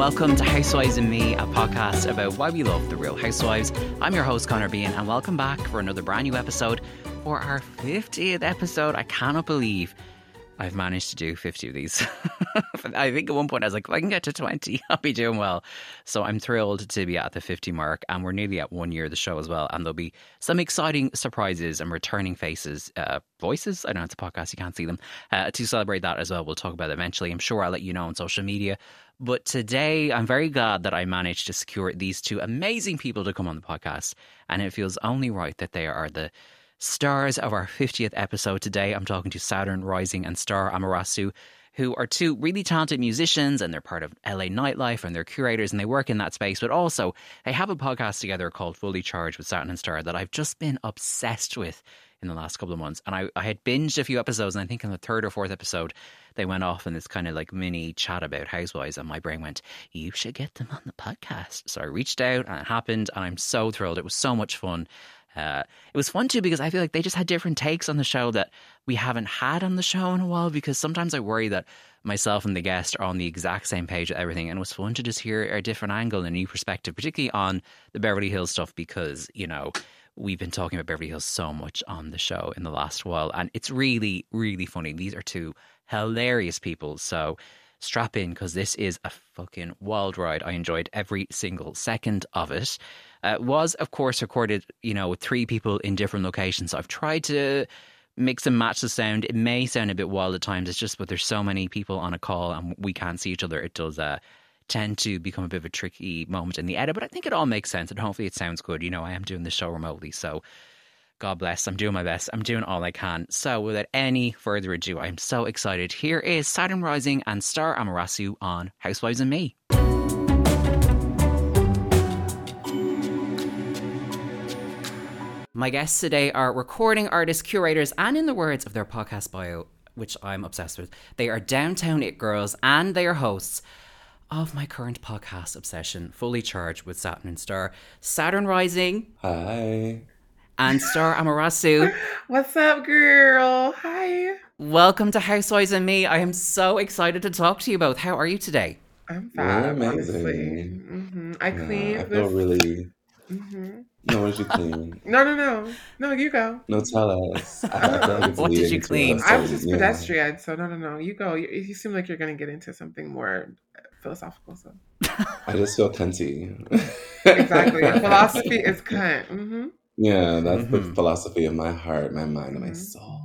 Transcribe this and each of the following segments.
welcome to Housewives and Me, a podcast about why we love the real housewives. I'm your host, Connor Bean, and welcome back for another brand new episode for our 50th episode. I cannot believe I've managed to do 50 of these. I think at one point I was like, if I can get to 20, I'll be doing well. So I'm thrilled to be at the 50 mark, and we're nearly at one year of the show as well. And there'll be some exciting surprises and returning faces, uh, voices. I know it's a podcast, you can't see them. Uh, to celebrate that as well, we'll talk about it eventually. I'm sure I'll let you know on social media. But today, I'm very glad that I managed to secure these two amazing people to come on the podcast. And it feels only right that they are the stars of our 50th episode today. I'm talking to Saturn Rising and Star Amerasu, who are two really talented musicians and they're part of LA nightlife and they're curators and they work in that space. But also, they have a podcast together called Fully Charged with Saturn and Star that I've just been obsessed with in the last couple of months. And I, I had binged a few episodes, and I think in the third or fourth episode, they went off in this kind of like mini chat about housewives. And my brain went, You should get them on the podcast. So I reached out and it happened, and I'm so thrilled. It was so much fun. Uh, it was fun too because I feel like they just had different takes on the show that we haven't had on the show in a while. Because sometimes I worry that myself and the guest are on the exact same page with everything, and it was fun to just hear a different angle and a new perspective, particularly on the Beverly Hills stuff. Because you know we've been talking about Beverly Hills so much on the show in the last while, and it's really, really funny. These are two hilarious people, so strap in because this is a fucking wild ride. I enjoyed every single second of it. Uh, was, of course, recorded, you know, with three people in different locations. I've tried to mix and match the sound. It may sound a bit wild at times. It's just, but there's so many people on a call and we can't see each other. It does uh, tend to become a bit of a tricky moment in the edit, but I think it all makes sense and hopefully it sounds good. You know, I am doing the show remotely, so God bless. I'm doing my best. I'm doing all I can. So, without any further ado, I'm so excited. Here is Saturn Rising and Star Amerasu on Housewives and Me. My guests today are recording artists, curators, and in the words of their podcast bio, which I'm obsessed with, they are downtown it girls and they are hosts of my current podcast obsession, fully charged with Saturn and Star. Saturn Rising. Hi. And Star Amerasu. What's up, girl? Hi. Welcome to Housewives and Me. I am so excited to talk to you both. How are you today? I'm fine, honestly. Mm-hmm. I Yeah, cleaned I feel this. really. Hmm No, what did you clean? No, no, no. No, you go. No, tell us. I, I feel like it's What did you clean? I was just yeah. pedestrian, so no, no, no. You go. You, you seem like you're going to get into something more philosophical. So I just feel cunty. exactly. Philosophy is cunt. hmm Yeah, that's the Mhm. philosophy of my heart, my mind, and my Mhm. soul.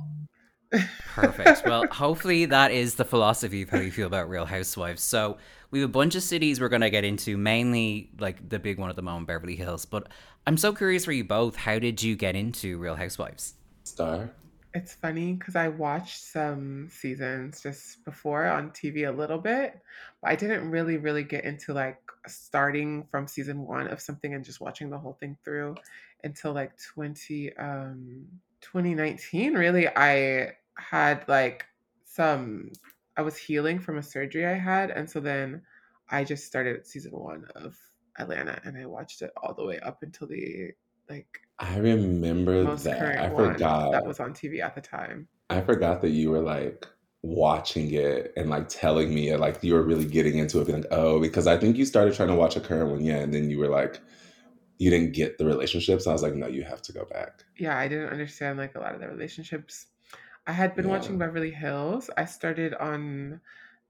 Perfect. well, hopefully that is the philosophy of how you feel about Real Housewives. So we have a bunch of cities we're going to get into, mainly like the big one at the moment, Beverly Hills. But I'm so curious for you both. How did you get into Real Housewives? Star. It's funny because I watched some seasons just before on TV a little bit, but I didn't really, really get into like starting from season one of something and just watching the whole thing through until like 20, um, 2019. Really, I had like some, I was healing from a surgery I had. And so then I just started season one of Atlanta and I watched it all the way up until the like I remember that. I forgot. that was on TV at the time. I forgot that you were like watching it and like telling me like you were really getting into it, being like, oh, because I think you started trying to watch a current one, yeah, and then you were like, you didn't get the relationships. I was like, no, you have to go back. yeah, I didn't understand like a lot of the relationships. I had been Yeah. watching Beverly Hills. I started on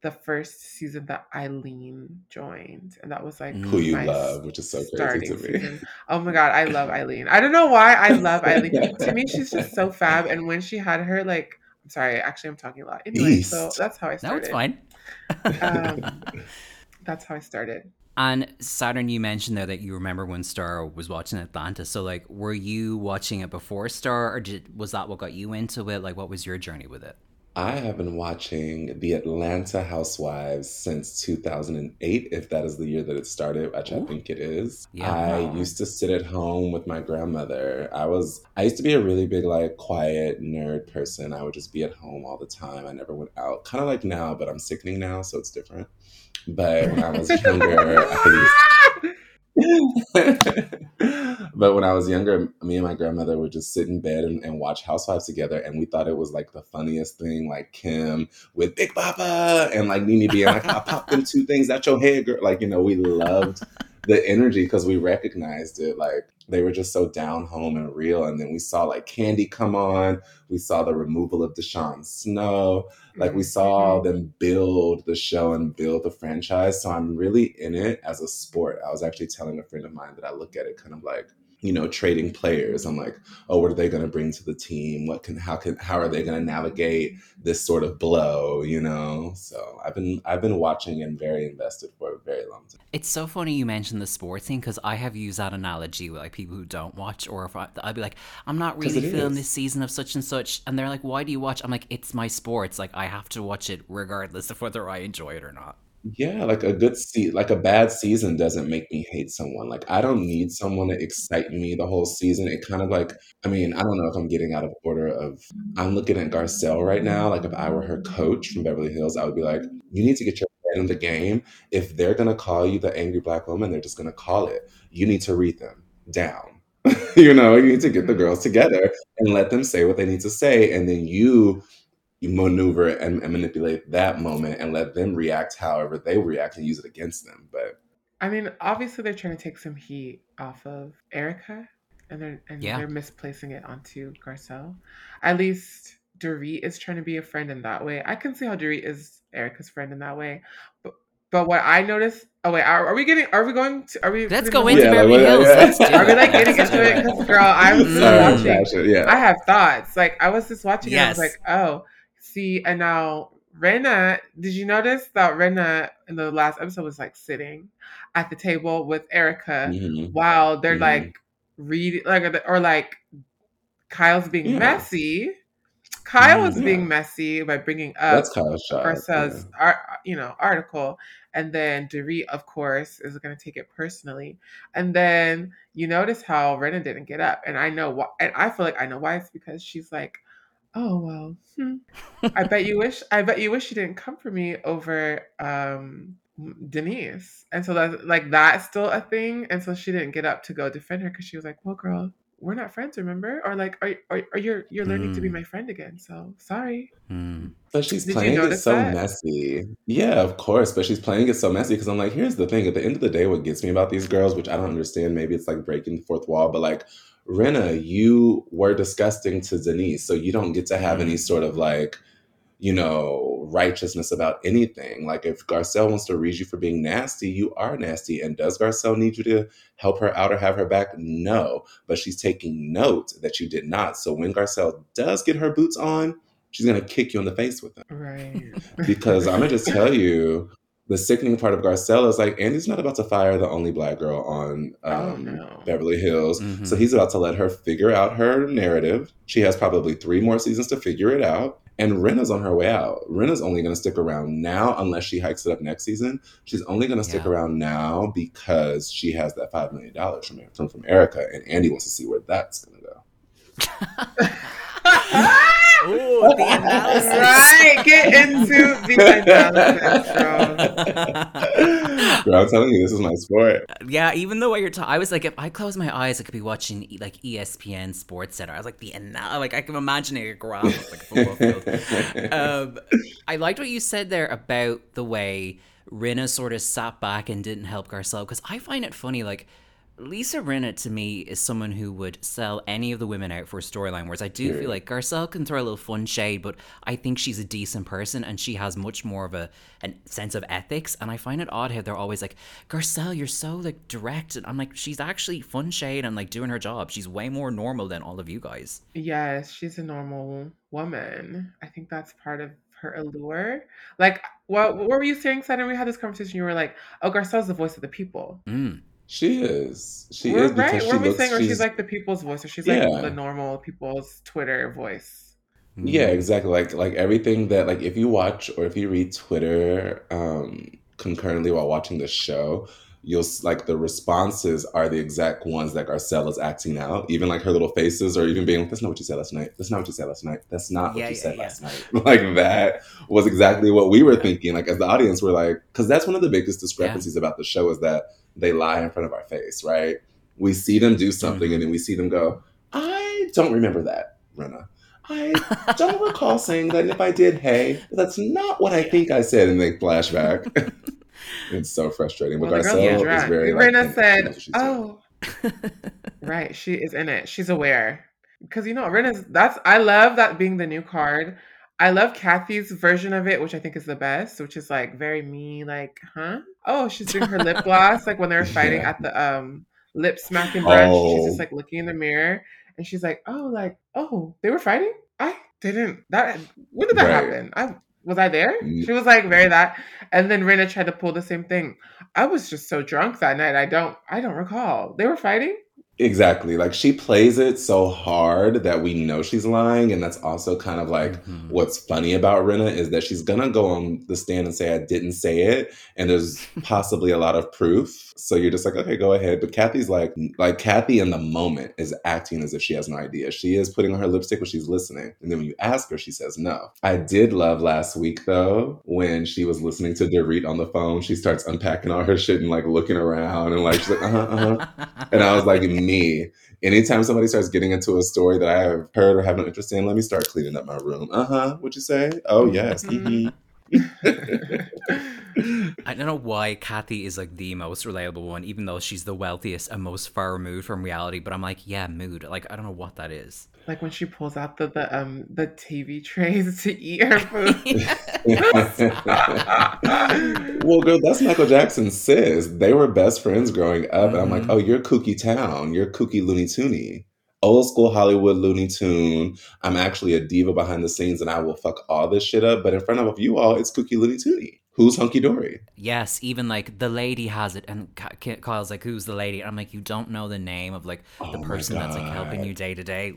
the first season that Eileen joined, and that was like Who you my love, which is so crazy to me. season. Oh my god, I love Eileen. I don't know why I love Eileen. to me, she's just so fab. And when she had her like, I'm sorry, actually, I'm talking a lot. Anyway, so that's how I No, started. it's fine. Um, that's how I started. And Saturn, you mentioned there that you remember when Star was watching Atlanta. So, like, were you watching it before Star, or did was that what got you into it? Like, what was your journey with it? I have been watching The Atlanta Housewives since 2008, if that is the year that it started, which I think it is. Yeah. I used to sit at home with my grandmother. I was I used to be a really big like quiet nerd person. I would just be at home all the time. I never went out. Kind of like now, but I'm sickening now, so it's different. But when I was younger, I used but when I was younger, me and my grandmother would just sit in bed and, and watch Housewives together, and we thought it was like the funniest thing. Like Kim with Big Poppa and like Nene being like, "I popped them two things out your head, girl." Like you know, we loved the energy because we recognized it. Like they were just so down home and real. And then we saw like Kandi come on. We saw the removal of DeShawn Snow. Like we saw Mm-hmm. them build the show and build the franchise. So I'm really in it as a sport. I was actually telling a friend of mine that I look at it kind of like, you know, trading players. I'm like, oh, what are they going to bring to the team? What can, how can, how are they going to navigate this sort of blow? You know. So I've been, I've been watching and very invested for a very long time. It's so funny you mentioned the sports thing because I have used that analogy with like people who don't watch, or if I, I'd be like, I'm not really feeling is. this season of such and such, and they're like, Why do you watch? I'm like, It's my sports. Like I have to watch it regardless of whether I enjoy it or not. Yeah, like a good se like a bad season doesn't make me hate someone. Like I don't need someone to excite me the whole season. It kind of like, I mean, I don't know if I'm getting out of order of I'm looking at Garcelle right now. Like if I were her coach from Beverly Hills, I would be like, you need to get your head in the game. If they're gonna call you the angry black woman, they're just gonna call it. You need to read them down. you know, you need to get the mm-hmm. girls together and let them say what they need to say, and then you you maneuver and, and manipulate that moment and let them react however they react and use it against them. But I mean, obviously they're trying to take some heat off of Erika, and they're and Yeah. they're misplacing it onto Garcelle. At least Dorit is trying to be a friend in that way. I can see how Dorit is Erika's friend in that way, but but what I noticed. Oh wait, are, are we getting? Are we going to? Are we? Let's go into Yeah, Beverly like, Hills. yeah. Let's do Are we like getting into it? Because girl, I'm just sorry, Mm. watching. Yeah. I have thoughts. Like I was just watching and I was Yes. like, oh, see, and now Rinna, did you notice that Rinna in the last episode was like sitting at the table with Erika Mhm. while they're Mhm. like reading like or, like Kyle's being Yeah. messy. Kyle was Mhm. being messy by bringing up job. Art, you know, article, and then Dorit, of course, is going to take it personally. And then you notice how Rinna didn't get up, and I know why, and I feel like I know why. It's because she's like, "Oh well, hmm. I bet you wish, I bet you wish you didn't come for me over um Denise." And so that's like that's still a thing, and so she didn't get up to go defend her because she was like, "Well, girl." We're not friends, remember? Or like, are, are, are you you're learning to be Hmm. my friend again? So sorry. Hmm. But she's Did playing it so that? messy. Yeah, of course. But she's playing it so messy because I'm like, here's the thing. At the end of the day, what gets me about these girls, which I don't understand, maybe it's like breaking the fourth wall, but like, Rinna, you were disgusting to Denise. So you don't get to have any mm-hmm. sort of like, you know, righteousness about anything. Like if Garcelle wants to read you for being nasty, you are nasty. And does Garcelle need you to help her out or have her back? No. But she's taking note that you did not. So when Garcelle does get her boots on, she's gonna kick you in the face with them. Right. Because I'm gonna just tell you, the sickening part of Garcelle is like Andy's not about to fire the only black girl on Oh, um, no. Beverly Hills. Mhm. So he's about to let her figure out her narrative. She has probably three more seasons to figure it out. And Rinna's on her way out. Rinna's only going to stick around now unless she hikes it up next season. She's only going to stick Yeah. around now because she has that $5 million from, from, from Erika. And Andy wants to see where that's going to go. Ooh, the analysis. right. Get into the analysis, bro. Girl, I'm telling you, this is my sport. yeah, even the way you're talking, I was like, if I close my eyes, I could be watching like ESPN Sports Center. I was like, the anal- like I can imagine it graph like a football field. Um, I liked what you said there about the way Rinna sort of sat back and didn't help Garcelle because I find it funny, like. Lisa Rinna to me is someone who would sell any of the women out for a storyline, whereas I do feel like Garcelle can throw a little fun shade, but I think she's a decent person and she has much more of a, a sense of ethics. And I find it odd how they're always like, Garcelle, you're so like direct. And I'm like, she's actually fun shade and like doing her job. She's way more normal than all of you guys. Yes, she's a normal woman. I think that's part of her allure. Like, what, what were you saying, Saturn? We had this conversation. You were like, "Oh, Garcelle's the voice of the people." Mm. She is. She We're is because right. she Were we looks. saying, she's, she's like the people's voice, or she's like Yeah. the normal people's Twitter voice? Yeah, exactly. Like like everything that like if you watch or if you read Twitter um concurrently while watching the show, you'll like the responses are the exact ones that Garcelle is acting out. Even like her little faces or even being like, That's not what you said last night. That's not what you said last night. That's not what Yeah, you yeah, said yeah. last night. Like that was exactly what we were thinking. Like as the audience we're like because that's one of the biggest discrepancies about the show is that they lie in front of our face, right? We see them do mm-hmm. something, and then we see them go. I don't remember that, Rinna. I don't recall saying that. And if I did, hey, that's not what I think I said. And they flashback. it's so frustrating. But Well, Garcelle is drive. very. like, Rinna in it. She knows said, what she's doing. "Oh, right, she is in it. She's aware." Because you know, Rinna's that's I love that being the new card. I love Kathy's version of it, which I think is the best, which is like very me, like, huh? Oh, she's doing her lip gloss, like when they were fighting Yeah. at the um lip smacking brunch. She's Oh. just like looking in the mirror and she's like, Oh, like, oh, they were fighting? I didn't that when did that Right. happen? I was I there? Mm. She was like very that. And then Rinna tried to pull the same thing. I was just so drunk that night. I don't I don't recall. They were fighting? Exactly. Like she plays it so hard that we know she's lying. And that's also kind of like Mhm. what's funny about Rinna is that she's gonna go on the stand and say, I didn't say it. And there's possibly a lot of proof. So you're just like, okay, go ahead. But Kathy's like, like Kathy in the moment is acting as if she has no idea. She is putting on her lipstick when she's listening. And then when you ask her, she says no. I did love last week though, when she was listening to Dorit on the phone, she starts unpacking all her shit and like looking around and like she's like, uh-huh, uh-huh. And I was like, me. Anytime somebody starts getting into a story that I have heard or have an interest in, let me start cleaning up my room. Uh huh. What'd you say? Oh yes. Mhm. I don't know why Kathy is like the most reliable one, even though she's the wealthiest and most far removed from reality. But I'm like, yeah, mood. Like, I don't know what that is. like when she pulls out the, the um the TV trays to eat her food. well, girl, that's Michael Jackson's sis. They were best friends growing up. And I'm like, Mhm. oh, you're kooky town. You're kooky Looney Toony. Old school Hollywood Looney Tune. I'm actually a diva behind the scenes and I will fuck all this shit up. But in front of you all, it's kooky Looney Toony. Who's hunky dory? yes, even like the lady has it, and Kyle's like, "Who's the lady?" And I'm like, "You don't know the name of like the Oh person that's like helping you day to day."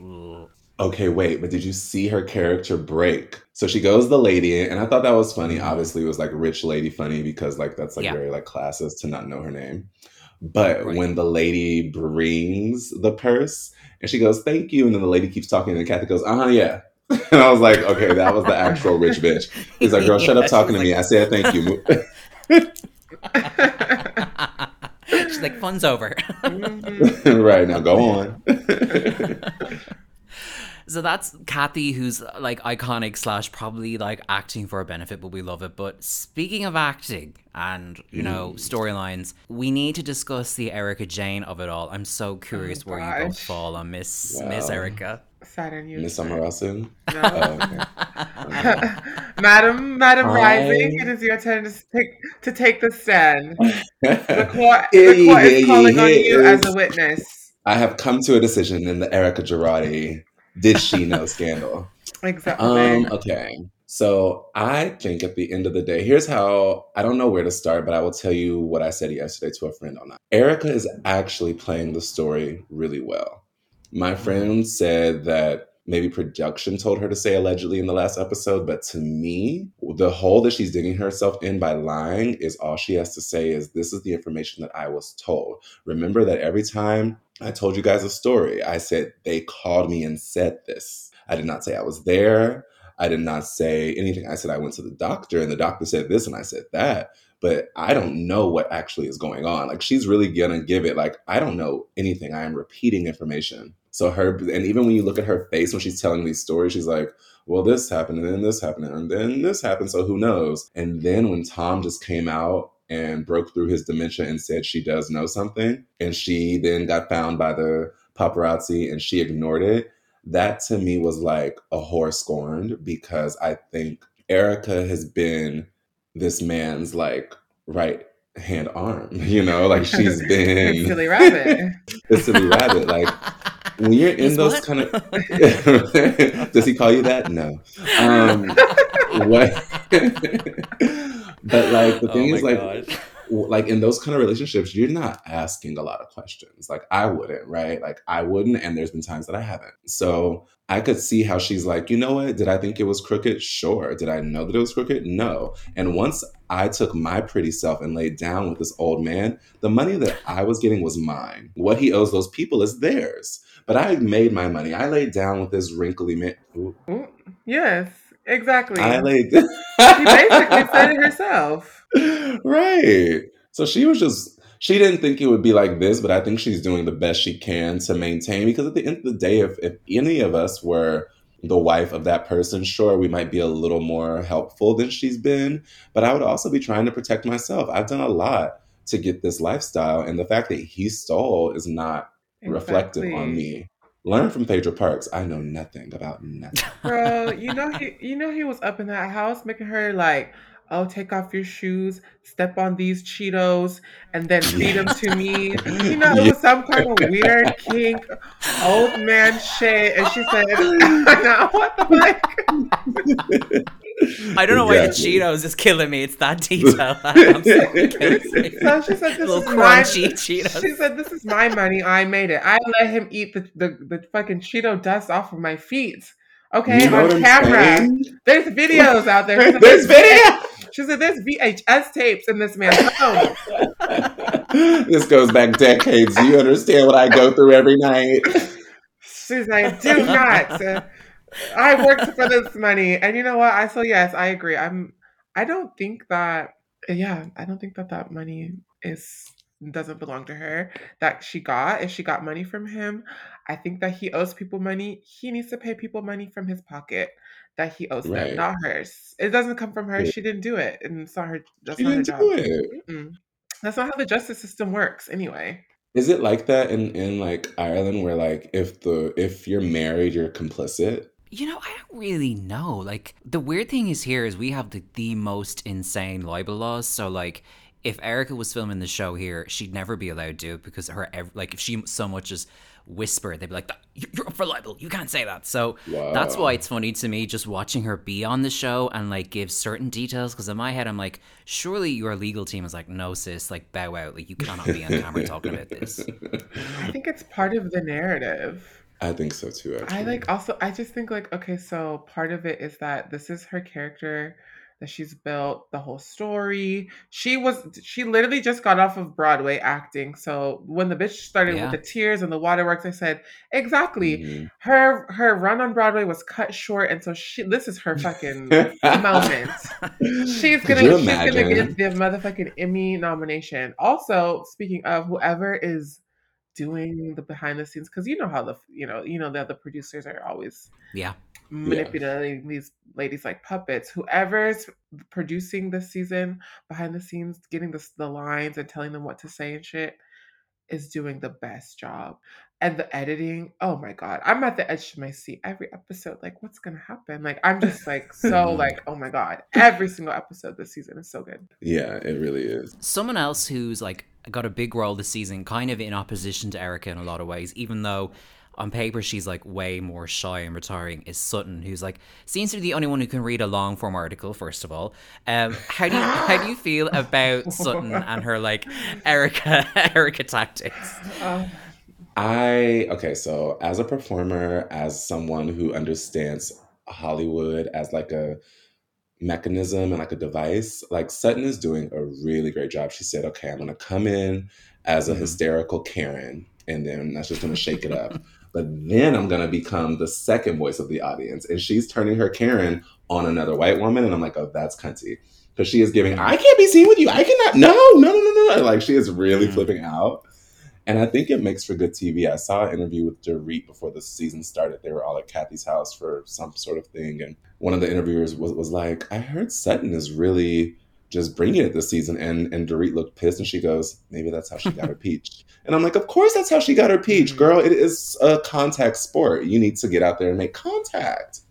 Okay, wait, but did you see her character break? So she goes the lady, and I thought that was funny. Mhm. Obviously, it was like rich lady funny because like that's like Yeah. very like classist to not know her name. But Right. when the lady brings the purse and she goes, "Thank you," and then the lady keeps talking, and Kathy goes, "Uh huh, yeah." and I was like, "Okay, that was the actual rich bitch." He's like, "Girl, shut Yeah, up talking to she's me." I said, "Thank you." She's like, "Fun's over." Mhm. right now, go on. So that's Kathy, who's like iconic slash probably like acting for a benefit, but we love it. But speaking of acting and you know Mm. storylines, we need to discuss the Erika Jayne of it all. I'm so curious Oh, where you both fall on Miss Miss Wow. Erika. Saturn you. Miss Summer Wilson. No. Oh, okay. Madam, Madam I- Rising, it is your turn to take to take the stand. The The court, the court is calling on you as a witness. I have come to a decision in the Erika Girardi. Did she know scandal? Exactly. Um, okay. So I think at the end of the day, here's how I don't know where to start, but I will tell you what I said yesterday to a friend on that. Erika is actually playing the story really well. My friend said that maybe production told her to say allegedly in the last episode, but to me, the hole that she's digging herself in by lying is all she has to say is this is the information that I was told. Remember that every time I told you guys a story, I said they called me and said this. I did not say I was there. I did not say anything. I said I went to the doctor and the doctor said this and I said that. But I don't know what actually is going on. Like she's really gonna give it like I don't know anything. I am repeating information. So her and even when you look at her face when she's telling these stories, she's like, well, this happened and then this happened and then this happened. So who knows? And then when Tom just came out and broke through his dementia and said she does know something, and she then got found by the paparazzi and she ignored it. That to me was like a whore scorned because I think Erika has been this man's like right hand arm, you know, like she's It's been silly rabbit. silly rabbit. Like when you're in Miss those what? kind of does he call you that? No. Um what but like the Oh thing my is like God. Like in those kind of relationships you're not asking a lot of questions. Like i wouldn't right? Like i wouldn't and there's been times that i haven't. So i could see how she's like you know what? Did i think it was crooked? Sure. Did i know that it was crooked? No. And once i took my pretty self and laid down with this old man the money that i was getting was mine. What he owes those people is theirs. But i made my money. I laid down with this wrinkly man. Ooh, Ooh, yes, exactly. i laid she basically said it herself. right. So she was just she didn't think it would be like this, but I think she's doing the best she can to maintain. Because at the end of the day, if, if any of us were the wife of that person, sure, we might be a little more helpful than she's been. But I would also be trying to protect myself. I've done a lot to get this lifestyle, and the fact that he stole is not exactly. reflective on me. Learn from Phaedra Parks. I know nothing about nothing. Bro, you know he you know he was up in that house making her like oh, take off your shoes, step on these Cheetos, and then feed them to me. You know, it was some kind of weird kink, old man shit. And she said, what the fuck? I don't know exactly. why the Cheetos is killing me. It's that detail. I'm so, so she said, "This Little is crunchy my, Cheetos." She said, "This is my money. I made it. I let him eat the, the, the fucking Cheeto dust off of my feet." Okay, you know on camera. Saying? There's videos out there. There's video. She said, "There's VHS tapes in this man's home." this goes back decades. Do you understand what I go through every night? She's like, "Do not." I worked for this money, and you know what? I so yes, I agree. I'm. I don't think that. Yeah, I don't think that that money is doesn't belong to her that she got if she got money from him i think that he owes people money he needs to pay people money from his pocket that he owes right. them not hers. It doesn't come from her. She didn't do it and it's not her that's she not her job. that's not how the justice system works anyway. Is it like that in in like ireland where like if the if you're married you're complicit? You know, I don't really know. Like, the weird thing is here is we have the, the most insane libel laws. So, like, if Erika was filming the show here, she'd never be allowed to do it because her like if she so much as whisper, they'd be like, "You're up for libel. You can't say that." So wow. that's why it's funny to me just watching her be on the show and like give certain details. Because in my head, I'm like, surely your legal team is like, "No, sis, like bow out. Like you cannot be on camera talking about this." I think it's part of the narrative. I think so too. Actually. I like also. I just think like okay, so part of it is that this is her character that she's built the whole story. She was she literally just got off of Broadway acting. So when the bitch started yeah. with the tears and the waterworks, I said, exactly. Mm-hmm. Her her run on Broadway was cut short, and so she this is her fucking moment. She's gonna she's gonna get the motherfucking Emmy nomination. Also, speaking of whoever is doing the behind the scenes because you know how the you know you know that the producers are always yeah manipulating yeah. these ladies like puppets. Whoever's producing this season behind the scenes, getting the the lines and telling them what to say and shit, is doing the best job. And the editing, oh my god, I'm at the edge of my seat every episode. Like, what's gonna happen? Like, I'm just like so like, oh my god, every single episode this season is so good. Yeah, it really is. Someone else who's like got a big role this season, kind of in opposition to Erika in a lot of ways, even though on paper she's like way more shy and retiring is Sutton, who's like seems to be the only one who can read a long form article. First of all, um, how do you how do you feel about Sutton and her like Erika Erika tactics? Uh, I okay, so as a performer, as someone who understands Hollywood as like a mechanism and like a device, like Sutton is doing a really great job. She said, "Okay, I'm going to come in as a mm-hmm. hysterical Karen." And then that's just gonna shake it up. But then I'm gonna become the second voice of the audience, and she's turning her Karen on another white woman, and I'm like, oh, that's cunty, because she is giving, I can't be seen with you, I cannot, no, no, no, no, no, like she is really mm. flipping out. And I think it makes for good TV. I saw an interview with Dorit before the season started. They were all at Kathy's house for some sort of thing. And one of the interviewers was, was like, I heard Sutton is really just bringing it this season. And and Dorit looked pissed and she goes, maybe that's how she got her peach. And I'm like, of course that's how she got her peach, mm-hmm. girl. It is a contact sport. You need to get out there and make contact.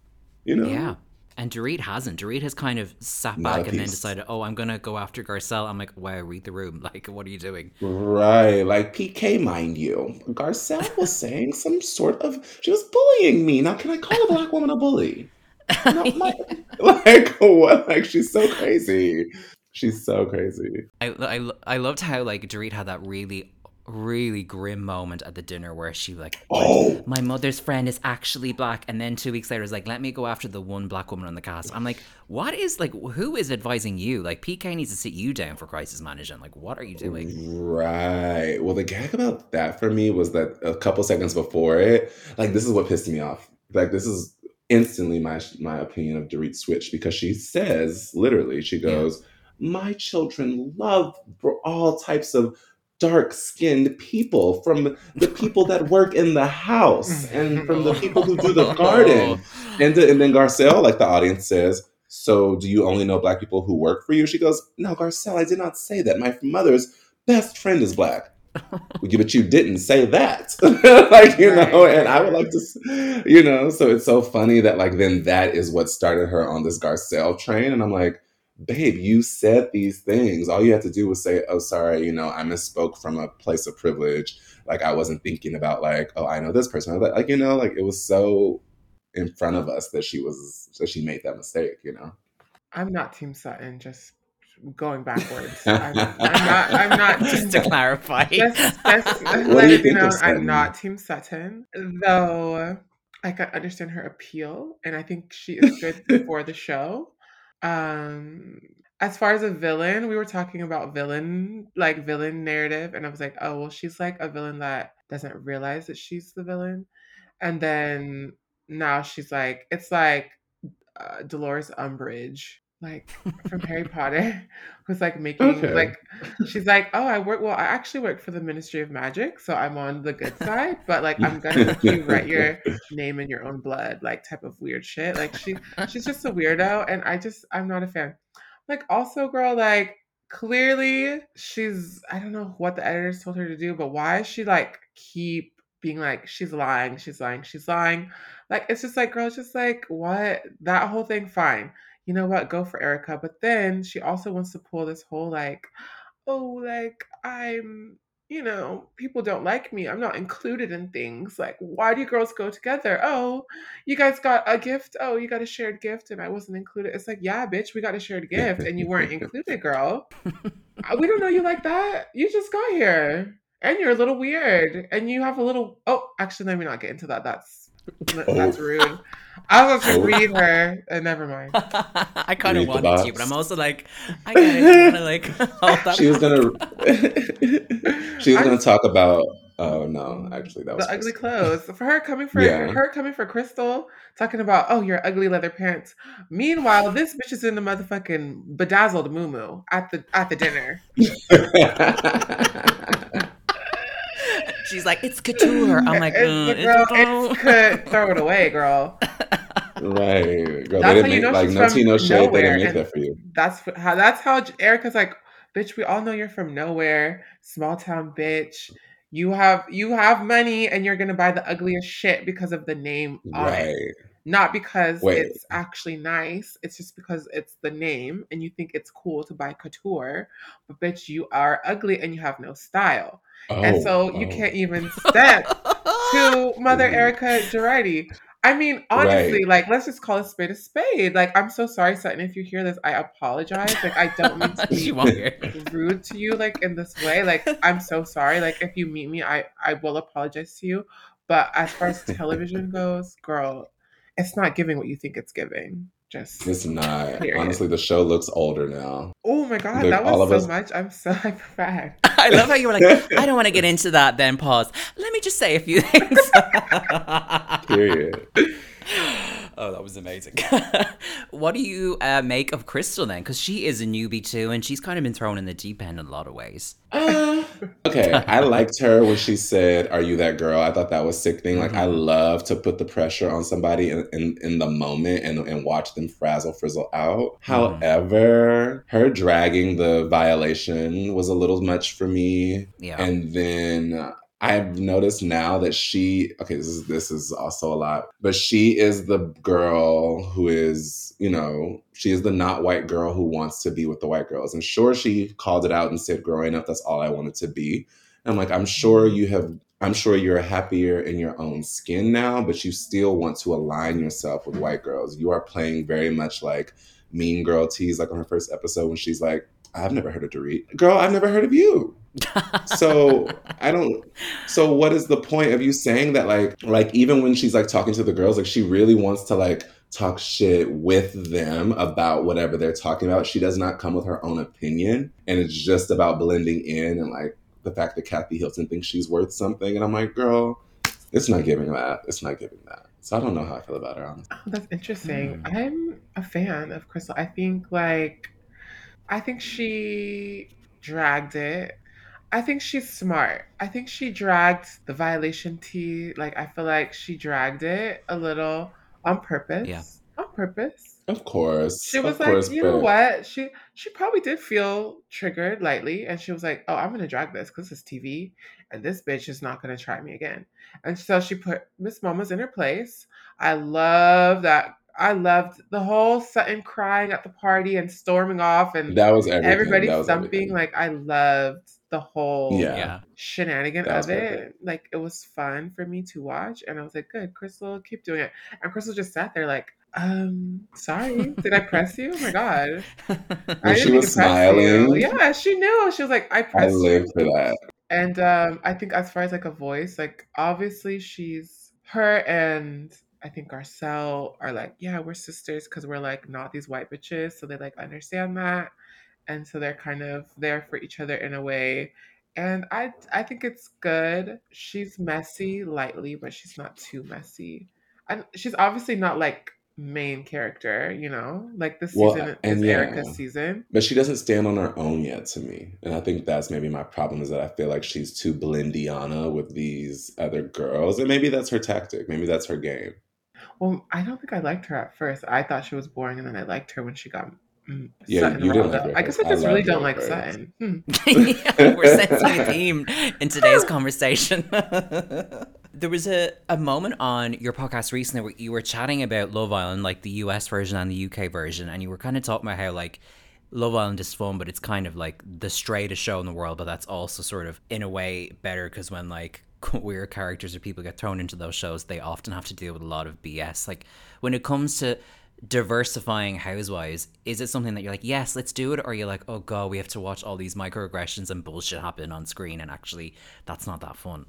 You know? Yeah. And Dorit hasn't. Dorit has kind of sat Not back and then decided, oh, I'm going to go after Garcelle. I'm like, wow, read the room. Like, what are you doing? Right. Like, PK, mind you. Garcelle was saying some sort of, she was bullying me. Now, can I call a black woman a bully? like what? Like she's so crazy. She's so crazy. I, I, I loved how like Dorit had that really really grim moment at the dinner where she like, oh, my mother's friend is actually black, and then two weeks later is like, let me go after the one black woman on the cast. I'm like, what is like, who is advising you? Like, PK needs to sit you down for crisis management. Like, what are you doing? Right. Well, the gag about that for me was that a couple seconds before it, like, this is what pissed me off. Like, this is instantly my my opinion of Dorit switch because she says literally she goes, yeah. "My children love all types of dark skinned people, from the people that work in the house, and from the people who do the garden. And, and then Garcelle, like the audience says, So do you only know black people who work for you? She goes, No, Garcelle, I did not say that. My mother's best friend is black. but you didn't say that. Like you know and i would like to you know so it's so funny that like then that is what started her on this garcelle train and i'm like babe you said these things. All you had to do was say oh sorry you know i misspoke from a place of privilege. Like i wasn't thinking about like oh i know this person like you know like it was so in front of us that she was that she made that mistake you know? I'm not team sutton just going backwards. I'm, I'm, not. I'm not. Just to clarify, just, just what do you think know, I'm not Team Sutton, though. I can understand her appeal, and I think she is good for the show. Um, as far as a villain, we were talking about villain, like villain narrative, and I was like, oh well, she's like a villain that doesn't realize that she's the villain, and then now she's like, it's like uh, Dolores Umbridge like from Harry Potter, who's like making okay. like she's like, oh, I work. Well, I actually work for the Ministry of Magic, so I'm on the good side. But like, I'm gonna make you write your name in your own blood, like type of weird shit. Like she, she's just a weirdo, and I just, I'm not a fan. Like, also, girl, like clearly she's, I don't know what the editors told her to do, but why is she like keep being like she's lying, she's lying, she's lying. Like it's just like girl, just like what that whole thing. Fine, you know what, go for Erika. But then she also wants to pull this whole like, oh, like I'm, you know, people don't like me. I'm not included in things. Like, why do you girls go together? Oh, you guys got a gift. Oh, you got a shared gift and I wasn't included. It's like, yeah, bitch, we got a shared gift and you weren't included, girl. We don't know you like that. You just got here. And you're a little weird. And you have a little oh, actually let me not get into that. That's that's oh. rude. I was going to read her. Uh, never mind. I kind of wanted to, but I'm also like, I kind of like. she was gonna. she was gonna talk about. Oh no, actually, that was the ugly clothes for her coming for yeah. her coming for Crystal, talking about oh your ugly leather pants. Meanwhile, this bitch is in the motherfucking bedazzled moo at the at the dinner. She's like, it's couture. I'm like, mm, it's, girl, it's, it's throw it away, girl. Right, girl. That's they didn't make, like no tea, no shade. They didn't make that for you. That's how. That's how Erika's like, bitch. We all know you're from nowhere, small town bitch. You have you have money, and you're gonna buy the ugliest shit because of the name right. it. Not because Wait. it's actually nice. It's just because it's the name, and you think it's cool to buy couture. But bitch, you are ugly and you have no style. Oh, and so you oh. can't even step to Mother Erika Girardi. I mean, honestly, right. like let's just call a spade a spade. Like, I'm so sorry, Sutton, if you hear this, I apologize. Like, I don't mean to be rude to you, like in this way. Like, I'm so sorry. Like, if you meet me, I I will apologize to you. But as far as television goes, girl, it's not giving what you think it's giving. Just it's not. Period. Honestly, the show looks older now. Oh my god, They're, that was so us... much. I'm so hyper I love how you were like, I don't want to get into that. Then pause. Let me just say a few things. Period. Oh, that was amazing. what do you uh, make of Crystal then? Because she is a newbie too, and she's kind of been thrown in the deep end in a lot of ways. Uh, okay, I liked her when she said, "Are you that girl?" I thought that was sickening. Mm-hmm. Like I mm-hmm. love to put the pressure on somebody in in, in the moment and and watch them frazzle frizzle out. Mm-hmm. However, her dragging the violation was a little much for me. Yeah, and then I've noticed now that she okay, this is this is also a lot, but she is the girl who is, you know, she is the not white girl who wants to be with the white girls. And sure she called it out and said growing up that's all I wanted to be. And I'm like, I'm sure mm-hmm. you have I'm sure you're happier in your own skin now, but you still want to align yourself with white girls. You are playing very much like mean girl tease, like on her first episode when she's like, I've never heard of Dorit. Girl, I've never heard of you so I don't. So what is the point of you saying that? Like, like even when she's like talking to the girls, like she really wants to like talk shit with them about whatever they're talking about. She does not come with her own opinion, and it's just about blending in and like the fact that Kathy Hilton thinks she's worth something. And I'm like, girl, it's not giving that. It's not giving that. So I don't know how I feel about her. Honestly. Oh, that's interesting. Mm. I'm a fan of Crystal. I think like, I think she dragged it I think she's smart. I think she dragged the violation tea. Like I feel like she dragged it a little on purpose. Yeah. On purpose. Of course. She was of like, course, you know what? She she probably did feel triggered lightly, and she was like, "Oh, I'm gonna drag this because it's TV, and this bitch is not gonna try me again." And so she put Miss Mamas in her place. I love that. I loved the whole Sutton crying at the party and storming off, and that was everything. everybody that was thumping. everything. Like I loved the whole Yeah. Yeah. shenanigan That was of it. perfect. Like it was fun for me to watch, and I was like, "Good, Crystal, keep doing it." And Crystal just sat there like, "Um, sorry, did I press you? Oh my god, I she didn't was to press you." smiling. Yeah, she knew. She was like, "I I pressed you." live for that. And um, I think as far as like a voice, like obviously she's her and I think Garcelle are like, yeah, we're sisters because we're like not these white bitches, so they like understand that, and so they're kind of there for each other in a way. And I I think it's good. She's messy lightly, but she's not too messy. And she's obviously not like main character, you know? Like this Well, season and is yeah. Erika's season. But she doesn't stand on her own yet to me. And I think that's maybe my problem is that I feel like she's too blendiana with these other girls. And maybe that's her tactic. Maybe that's her game. Well, I don't think I liked her at first. I thought she was boring, and then I liked her when she got Yeah, Sutton you didn't like up. her at I guess I first. I just really don't like first. Sutton. Hmm. Yeah, We're sensing a theme in today's conversation. there was a, a moment on your podcast recently where you were chatting about Love Island, like the US version and the UK version, and you were kind of talking about how like Love Island is fun, but it's kind of like the straightest show in the world, but that's also sort of in a way better because when like queer characters or people get thrown into those shows, they often have to deal with a lot of BS. Like when it comes to diversifying housewives is it something that you're like yes let's do it or you're like oh god we have to watch all these microaggressions and bullshit happen on screen and actually that's not that fun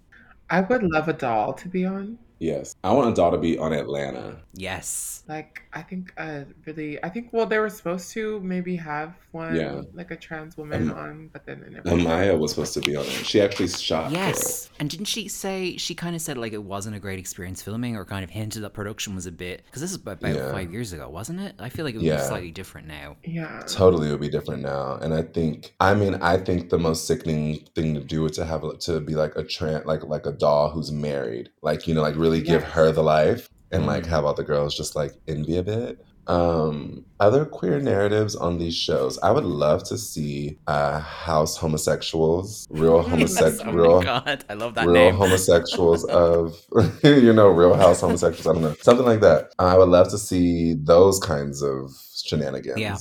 I would love a doll to be on. Yes. I want a doll to be on Atlanta. yes Like I think uh really I think well they were supposed to maybe have one Yeah. like a trans woman Um, on, but then it never Amiyah was supposed to be on it. She actually shot for it. yes and didn't she say she kind of said like it wasn't a great experience filming or kind of hinted that production was a bit because this is about Yeah. five years ago wasn't it i feel like it would Yeah. be slightly different now Yeah. Totally, it would be different now. And I think, I mean, I think the most sickening thing to do is to have to be like a trans, like like a doll who's married, like you know, like really give Yes. her the life, and like Mhm. have all the girls just like envy a bit. Um, other queer narratives on these shows, I would love to see uh, house homosexuals, real Yes, homosexuals, oh real god i love that real name homosexuals of you know real house homosexuals i don't know something like that i would love to see those kinds of shenanigans Yeah.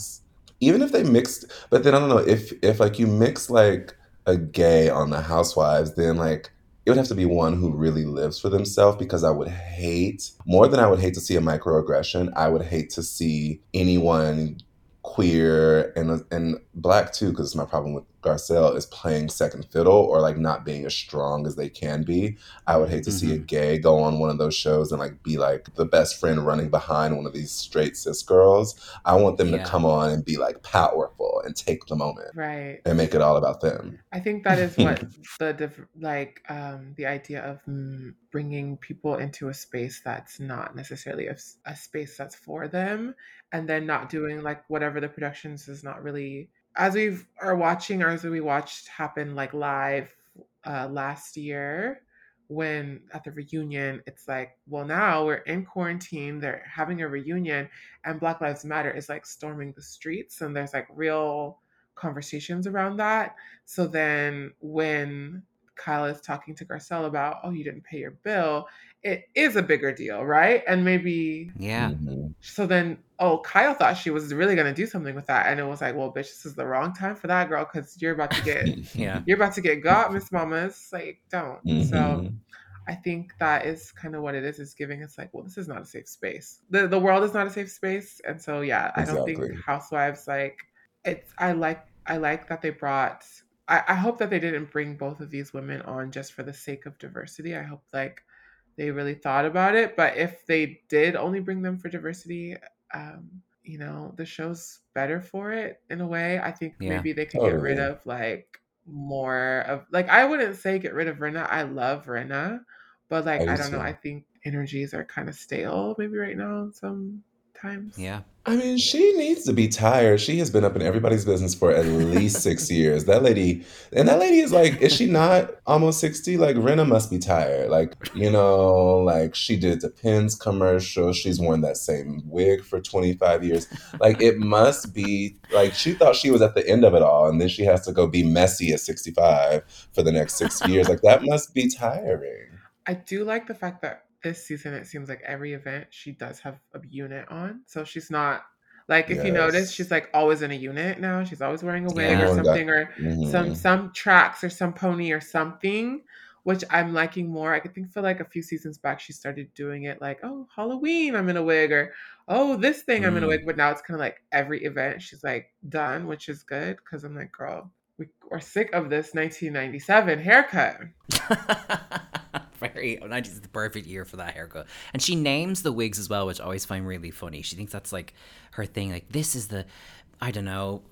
even if they mixed but then i don't know if if like you mix like a gay on the housewives then like it would have to be one who really lives for themselves because i would hate more than i would hate to see a microaggression i would hate to see anyone queer and and black too because it's my problem with Garcelle is playing second fiddle or like not being as strong as they can be. I would hate to see a gay go on one of those shows and like be like the best friend running behind one of these straight cis girls. I want them Yeah. to come on and be like powerful and take the moment Right. and make it all about them. I think that is what the diff- like um, the idea of mm, bringing people into a space that's not necessarily a space that's for them, and then not doing like whatever the productions is not really as we are watching or as we watched happen like live uh, last year when at the reunion it's like well now we're in quarantine they're having a reunion and black lives matter is like storming the streets and there's like real conversations around that. So then when Kyle is talking to Garcelle about, oh, you didn't pay your bill, it is a bigger deal, right? And maybe yeah Mhm. so then, oh, Kyle thought she was really gonna do something with that, and it was like, well, bitch, this is the wrong time for that, girl, because you're about to get yeah you're about to get got, Miss Mamas. Like, don't. So Mhm. I think that is kind of what it is. Is giving us like, well, this is not a safe space. the The world is not a safe space, and so yeah, I don't think Housewives like it's. I like I like that they brought. I, I hope that they didn't bring both of these women on just for the sake of diversity. I hope like they really thought about it. But if they did only bring them for diversity, um, you know, the show's better for it in a way. I think Yeah. maybe they could get rid of like more of like I wouldn't say get rid of Rinna. I love Rinna, but like I I, do don't know. I think energies are kind of stale maybe right now sometimes. yeah I mean, she needs to be tired. She has been up in everybody's business for at least six years. That lady, and that lady is like, is she not almost 60? Like, Rinna must be tired. Like, you know, like she did the Pins commercial. She's worn that same wig for 25 years. Like, it must be like she thought she was at the end of it all. And then she has to go be messy at 65 for the next six years. Like, that must be tiring. I do like the fact that this season it seems like every event she does have a unit on. So she's not like if you notice, she's like always in a unit now. She's always wearing a wig Yeah. or got- something or some Mhm. some tracks or some pony or something, which I'm liking more. I could think for like a few seasons back she started doing it like, oh Halloween, I'm in a wig, or oh this thing I'm in a Mm. wig. But now it's kind of like every event she's like done, which is good because I'm like, girl, we are sick of this 1997 haircut. Very, 90s is the perfect year for that haircut. And she names the wigs as well, which I always find really funny. She thinks that's like her thing. Like, this is the, I don't know,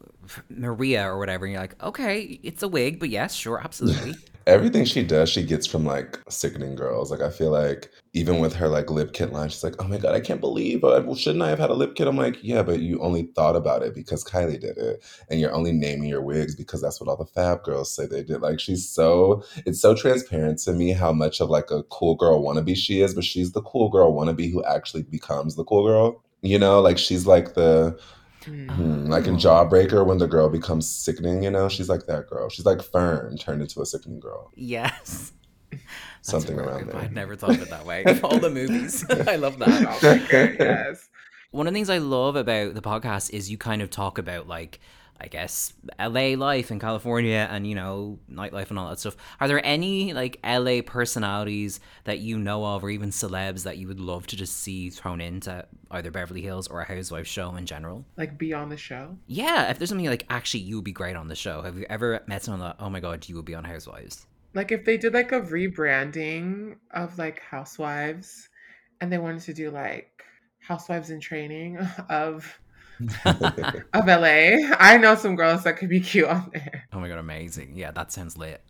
Maria or whatever. And you're like, okay, it's a wig, but yes, sure, absolutely. Everything she does, she gets from like sickening girls. Like I feel like even with her like lip kit line, she's like, "Oh my god, I can't believe! Well, shouldn't I have had a lip kit?" I'm like, "Yeah, but you only thought about it because Kylie did it, and you're only naming your wigs because that's what all the Fab girls say they did." Like she's so it's so transparent to me how much of like a cool girl wannabe she is, but she's the cool girl wannabe who actually becomes the cool girl. You know, like she's like the Mm. Hmm, like in Oh. Jawbreaker, when the girl becomes sickening, you know, she's like that girl. She's like Fern turned into a sickening girl. yes. That's Something very around good. there. I'd never thought of it that way. All the movies. I love that. Oh God, yes. One of the things I love about the podcast is you kind of talk about like I guess LA life in California and you know nightlife and all that stuff. Are there any like LA personalities that you know of or even celebs that you would love to just see thrown into either Beverly Hills or a Housewives show in general? Like be on the show. Yeah, if there's something like actually you would be great on the show. Have you ever met someone that oh my god you would be on Housewives? Like if they did like a rebranding of like Housewives and they wanted to do like Housewives in Training of of LA. I know some girls that could be cute on there. Oh my god, amazing! Yeah, that sounds lit.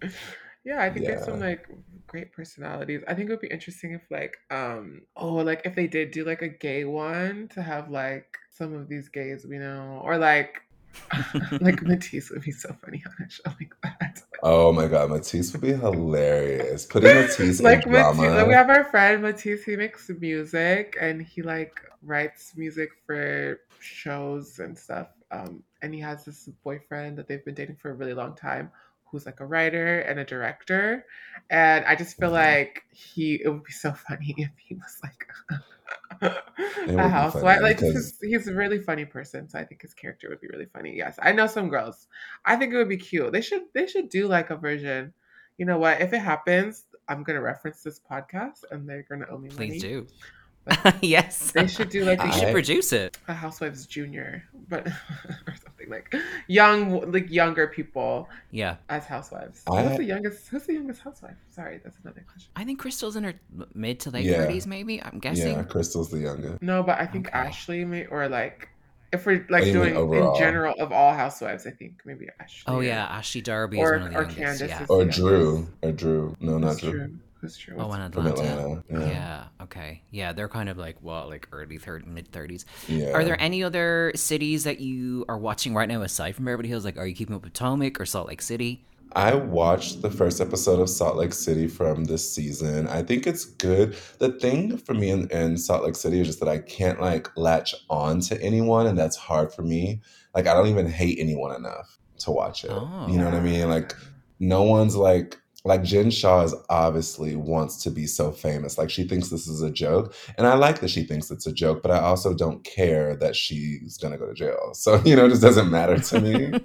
Yeah, I think there's some like great personalities. I think it would be interesting if like um oh like if they did do like a gay one to have like some of these gays we know or like like Matisse would be so funny on a show like that. Oh my god, Matisse would be hilarious. Putting Matisse like in Matisse, drama. like we have our friend Matisse. He makes music and he like writes music for shows and stuff. Um, and he has this boyfriend that they've been dating for a really long time, who's like a writer and a director. And I just feel Mhm. like he it would be so funny if he was like would a be housewife. Like because- he's, he's a really funny person, so I think his character would be really funny. Yes, I know some girls. I think it would be cute. They should they should do like a version. You know what? If it happens, I'm gonna reference this podcast, and they're gonna owe me money. Please do. But yes, They should do like They should produce it. a Housewives Junior, but or something like young, like younger people Yeah, as housewives. I- who's the youngest? Who's the youngest housewife? Sorry, that's another question. I think Crystal's in her mid to late Yeah. thirties, maybe. I'm guessing. yeah, Crystal's the youngest. No, but I think Okay. Ashley may or like if we're like you mean doing overall? in general of all housewives, I think maybe Ashley. Oh yeah, Ashley Darby Or- is one of the or youngest. Candace yeah. is- Or Yeah. Drew. Or Drew. No, not Who's Drew. Who's true? Oh, in Atlanta. Atlanta. Yeah. Yeah. Okay. Yeah, they're kind of like what, like early third, mid thirties. Yeah. Are there any other cities that you are watching right now aside from Beverly Hills? Like, are you keeping up with Potomac or Salt Lake City? I watched the first episode of Salt Lake City from this season. I think it's good. The thing for me in, in Salt Lake City is just that I can't like latch on to anyone, and that's hard for me. Like I don't even hate anyone enough to watch it. Oh. You know what I mean? Like no one's like like Jen Shah is obviously wants to be so famous. Like she thinks this is a joke. And I like that she thinks it's a joke, but I also don't care that she's gonna go to jail. So, you know, it just doesn't matter to me.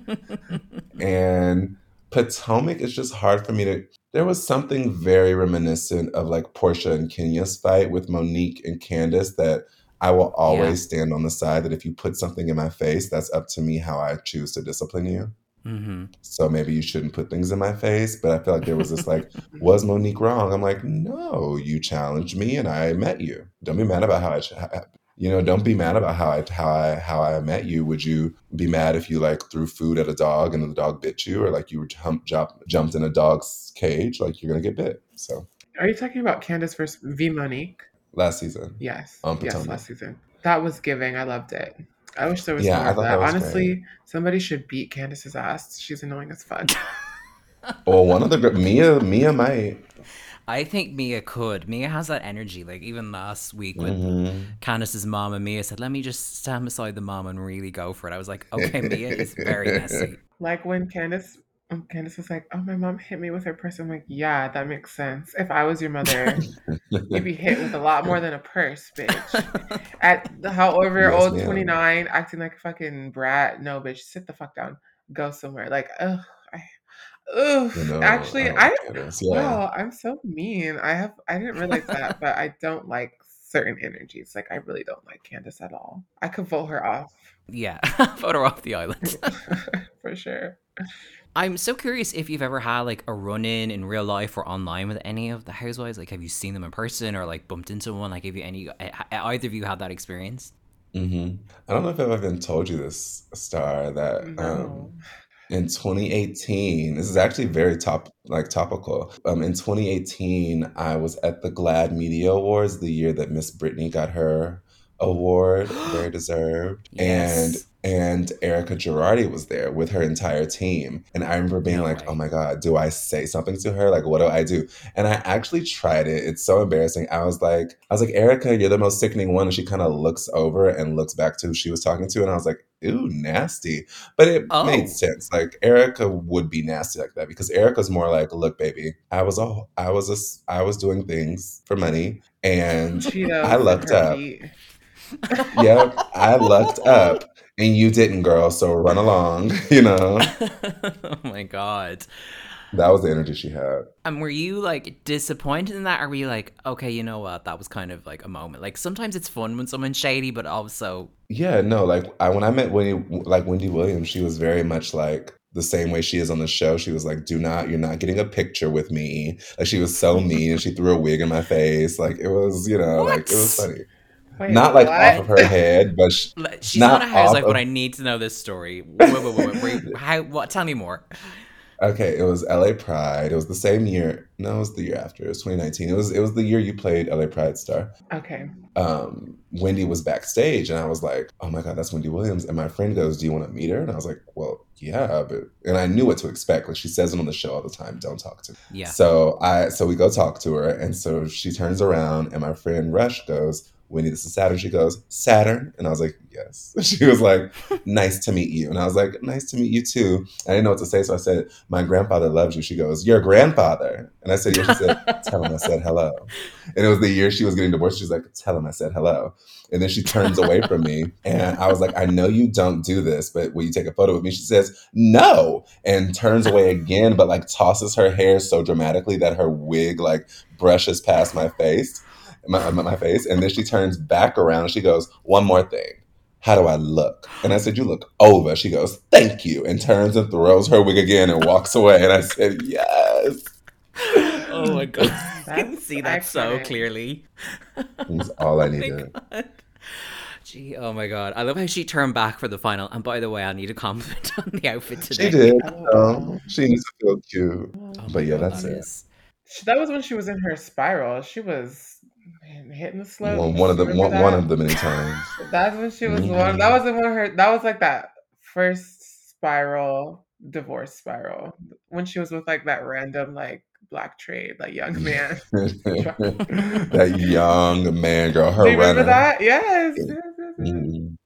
and Potomac is just hard for me to. There was something very reminiscent of like Porsha and Kenya's fight with Monique and Candace that I will always stand on the side that if you put something in my face, that's up to me how I choose to discipline you. Hmm So maybe you shouldn't put things in my face. But I feel like there was this like, was Monique wrong? I'm like, no, you challenged me and I met you. Don't be mad about how I, ch- you know, don't be mad about how I how I how I met you. Would you be mad if you like threw food at a dog and the dog bit you, or like you were jump, jump, jumped in a dog's cage? Like you're gonna get bit. So Are you talking about Candace versus V Monique? last season, Yes. On yes, last season. That was giving. I loved it. I wish there was Yeah, more of that. that was great. Honestly, somebody should beat Candace's ass. She's annoying as fuck. Well, one of the gr- Mia, Mia might. I think Mia could. Mia has that energy. Like even last week when Mhm. Candace's mom and Mia said, "Let me just stand beside the mom and really go for it." I was like, "Okay, Mia is very messy." like when Candace, when Candace was like, "Oh, my mom hit me with her purse." I'm like, "Yeah, that makes sense. If I was your mother, you'd be hit with a lot more than a purse, bitch." At however Yes, old, ma'am. 29, acting like a fucking brat. No, bitch, sit the fuck down. Go somewhere. Like, ugh, I, ugh. You know, Actually, don't I, like Candace, yeah. wow, I'm so mean. I have, I didn't realize that, but I don't like certain energies. Like, I really don't like Candace at all. I could vote her off yeah, vote her off the island. for sure. I'm so curious if you've ever had like a run in in real life or online with any of the housewives. Like, have you seen them in person or like bumped into one? Like, have you any either of you had that experience? Mm-hmm. I don't know if I've ever even told you this, Star, that um, in 2018, this is actually very top, like topical. Um, in 2018, I was at the GLAAD Media Awards, the year that Miss Britney got her award, very deserved, Yes. and Erika Girardi was there with her entire team, and I remember being No like, oh way. "Oh my god, do I say something to her? Like, what do I do?" And I actually tried it. It's so embarrassing. I was like, I was like, Erika, you're the most sickening one. And she kind of looks over and looks back to who she was talking to. And I was like, ooh, nasty. But it Oh. made sense. Like Erika would be nasty like that because Erika's more like, look, baby, I was a, I was a, I was doing things for money. And I in lucked up. feet. yep, I lucked up and you didn't, girl. So run along, you know? oh my god. That was the energy she had. And were you like disappointed in that, or were you like, okay, you know what, that was kind of like a moment? Like sometimes it's fun when someone's shady, but also, Yeah, no, like I when I met Wendy like Wendy Williams, she was very much like the same way she is on the show. She was like, "Do not, you're not getting a picture with me." Like she was so mean, and she threw a wig in my face. Like it was, you know, like it was funny. Wait, not like what? off of her head, but sh- Like, she's Not not, a housewife, off but I need to know this story. Wait, wait, wait, wait, wait. How? What? Tell me more. okay, it was LA Pride. It was the same year. No, it was the year after. It was 2019. It was it was the year you played LA Pride Star. Okay. um, Wendy was backstage, and I was like, "Oh my god, that's Wendy Williams." And my friend goes, "Do you want to meet her?" And I was like, "Well, yeah," but and I knew what to expect. Like she says it on the show all the time, "Don't talk to." Me. Yeah. So I so we go talk to her, and so she turns around, and my friend Rush goes, "Wendy, this is Saturn." She goes, "Saturn," and I was like, "Yes." She was like, "Nice to meet you," and I was like, "Nice to meet you too." I didn't know what to say, so I said, "My grandfather loves you." She goes, "Your grandfather," and I said, "Yeah." She said, "Tell him I said hello." And it was the year she was getting divorced. She's like, tell him I said hello. And then she turns away from me. And I was like, I know you don't do this, but will you take a photo with me? She says, no. And turns away again, but like tosses her hair so dramatically that her wig like brushes past my face, my, my, my face. And then she turns back around and she goes, one more thing. How do I look? And I said, You look over. She goes, Thank you. And turns and throws her wig again and walks away. And I said, Yes. oh my god, I can see that so clearly. That's all I Oh my needed. god. Gee, oh my god. I love how she turned back for the final. And by the way, I need a compliment on the outfit today. She did. Oh. Um, she needs to feel cute. Oh But yeah, God, that's that it. is- That was when she was in her spiral. She was man, hitting the slopes. One, one of the one, one of the many times. That's when she was one. That wasn't one. of Her. That was like that first spiral, divorce spiral. When she was with like that random like black trade, like young man. that young man, girl, her Do you remember runner. that? Yes. Mhm.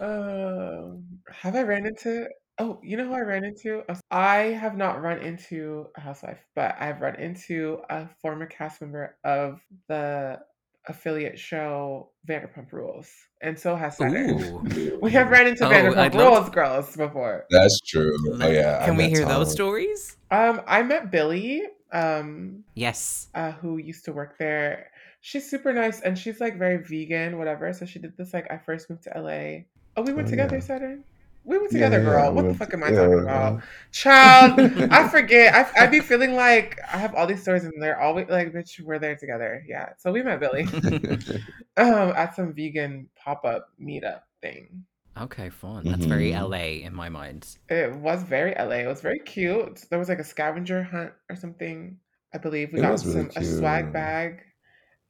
um, have I ran into? Oh, you know who I ran into? I have not run into a housewife, but I've run into a former cast member of the affiliate show Vanderpump Rules, and so has Saturn. Ooh. We have ran into Oh, Vanderpump I'd love Rules girls before. That's true. Oh yeah. I Can we met hear Tom. those stories? Um, I met Billie, um, Yes. uh, who used to work there. She's super nice, and she's like very vegan, whatever. So she did this like I first moved to LA. Oh, we went Oh, together, yeah. Saturn. We were together, yeah, girl. we What the fuck to- am I yeah, talking about? Child, I forget. I I be feeling like I have all these stories, and they're always like, bitch, we're there together. Yeah. So we met Billie um, at some vegan pop up meetup thing. Okay, fun. That's very Mhm. LA in my mind. It was very LA. It was very cute. There was like a scavenger hunt or something. I believe we It got was really some a swag bag.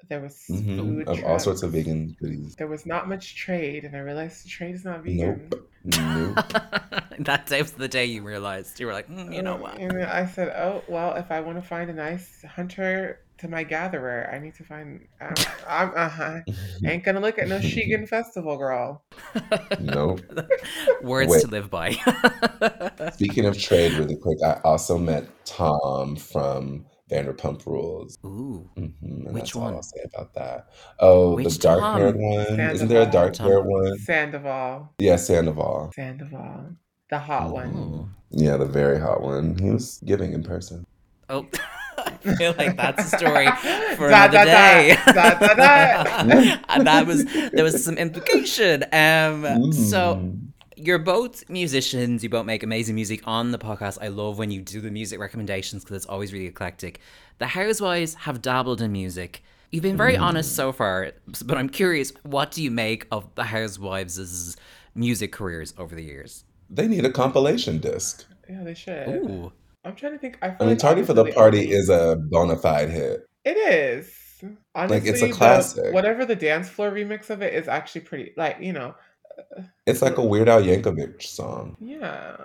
There was Mhm, food Of all sorts of vegan goodies. There was not much trade, and I realized the trade is not vegan. Nope. Nope. that day was the day you realized. You were like, "Mm, you know Uh, what? And I said, "Oh well, if I want to find a nice hunter to my gatherer, I need to find. Um, I'm uh huh. Ain't gonna look at no Sheegan festival, girl. nope. Words Wait. to live by. Speaking of trade, really quick, I also met Tom from Vanderpump Rules. Ooh. hmm Which that's all one? I'll say about that. Oh, Which the dark haired Tom? one. Isn't there a dark haired one? Sandoval, Yeah, Sandoval. Sandoval, the hot one. Yeah, the very hot one. He was giving in person. Oh, I feel like that's a story for Da, another da, da. day. Da, da, da. and that was there was some implication. Um, so Mm. You're both musicians. You both make amazing music on the podcast. I love when you do the music recommendations because it's always really eclectic. The Housewives have dabbled in music. You've been very mm. honest so far, but I'm curious, what do you make of the Housewives' music careers over the years? they need a compilation disc. Yeah, they should. Ooh. I'm trying to think. I, feel I mean, like Tardy for the obviously Party only- is a bona fide hit. It is. Honestly, it's a the- classic. whatever the dance floor remix of it is actually pretty. Like you know, It's like a Weird Al Yankovic song. yeah.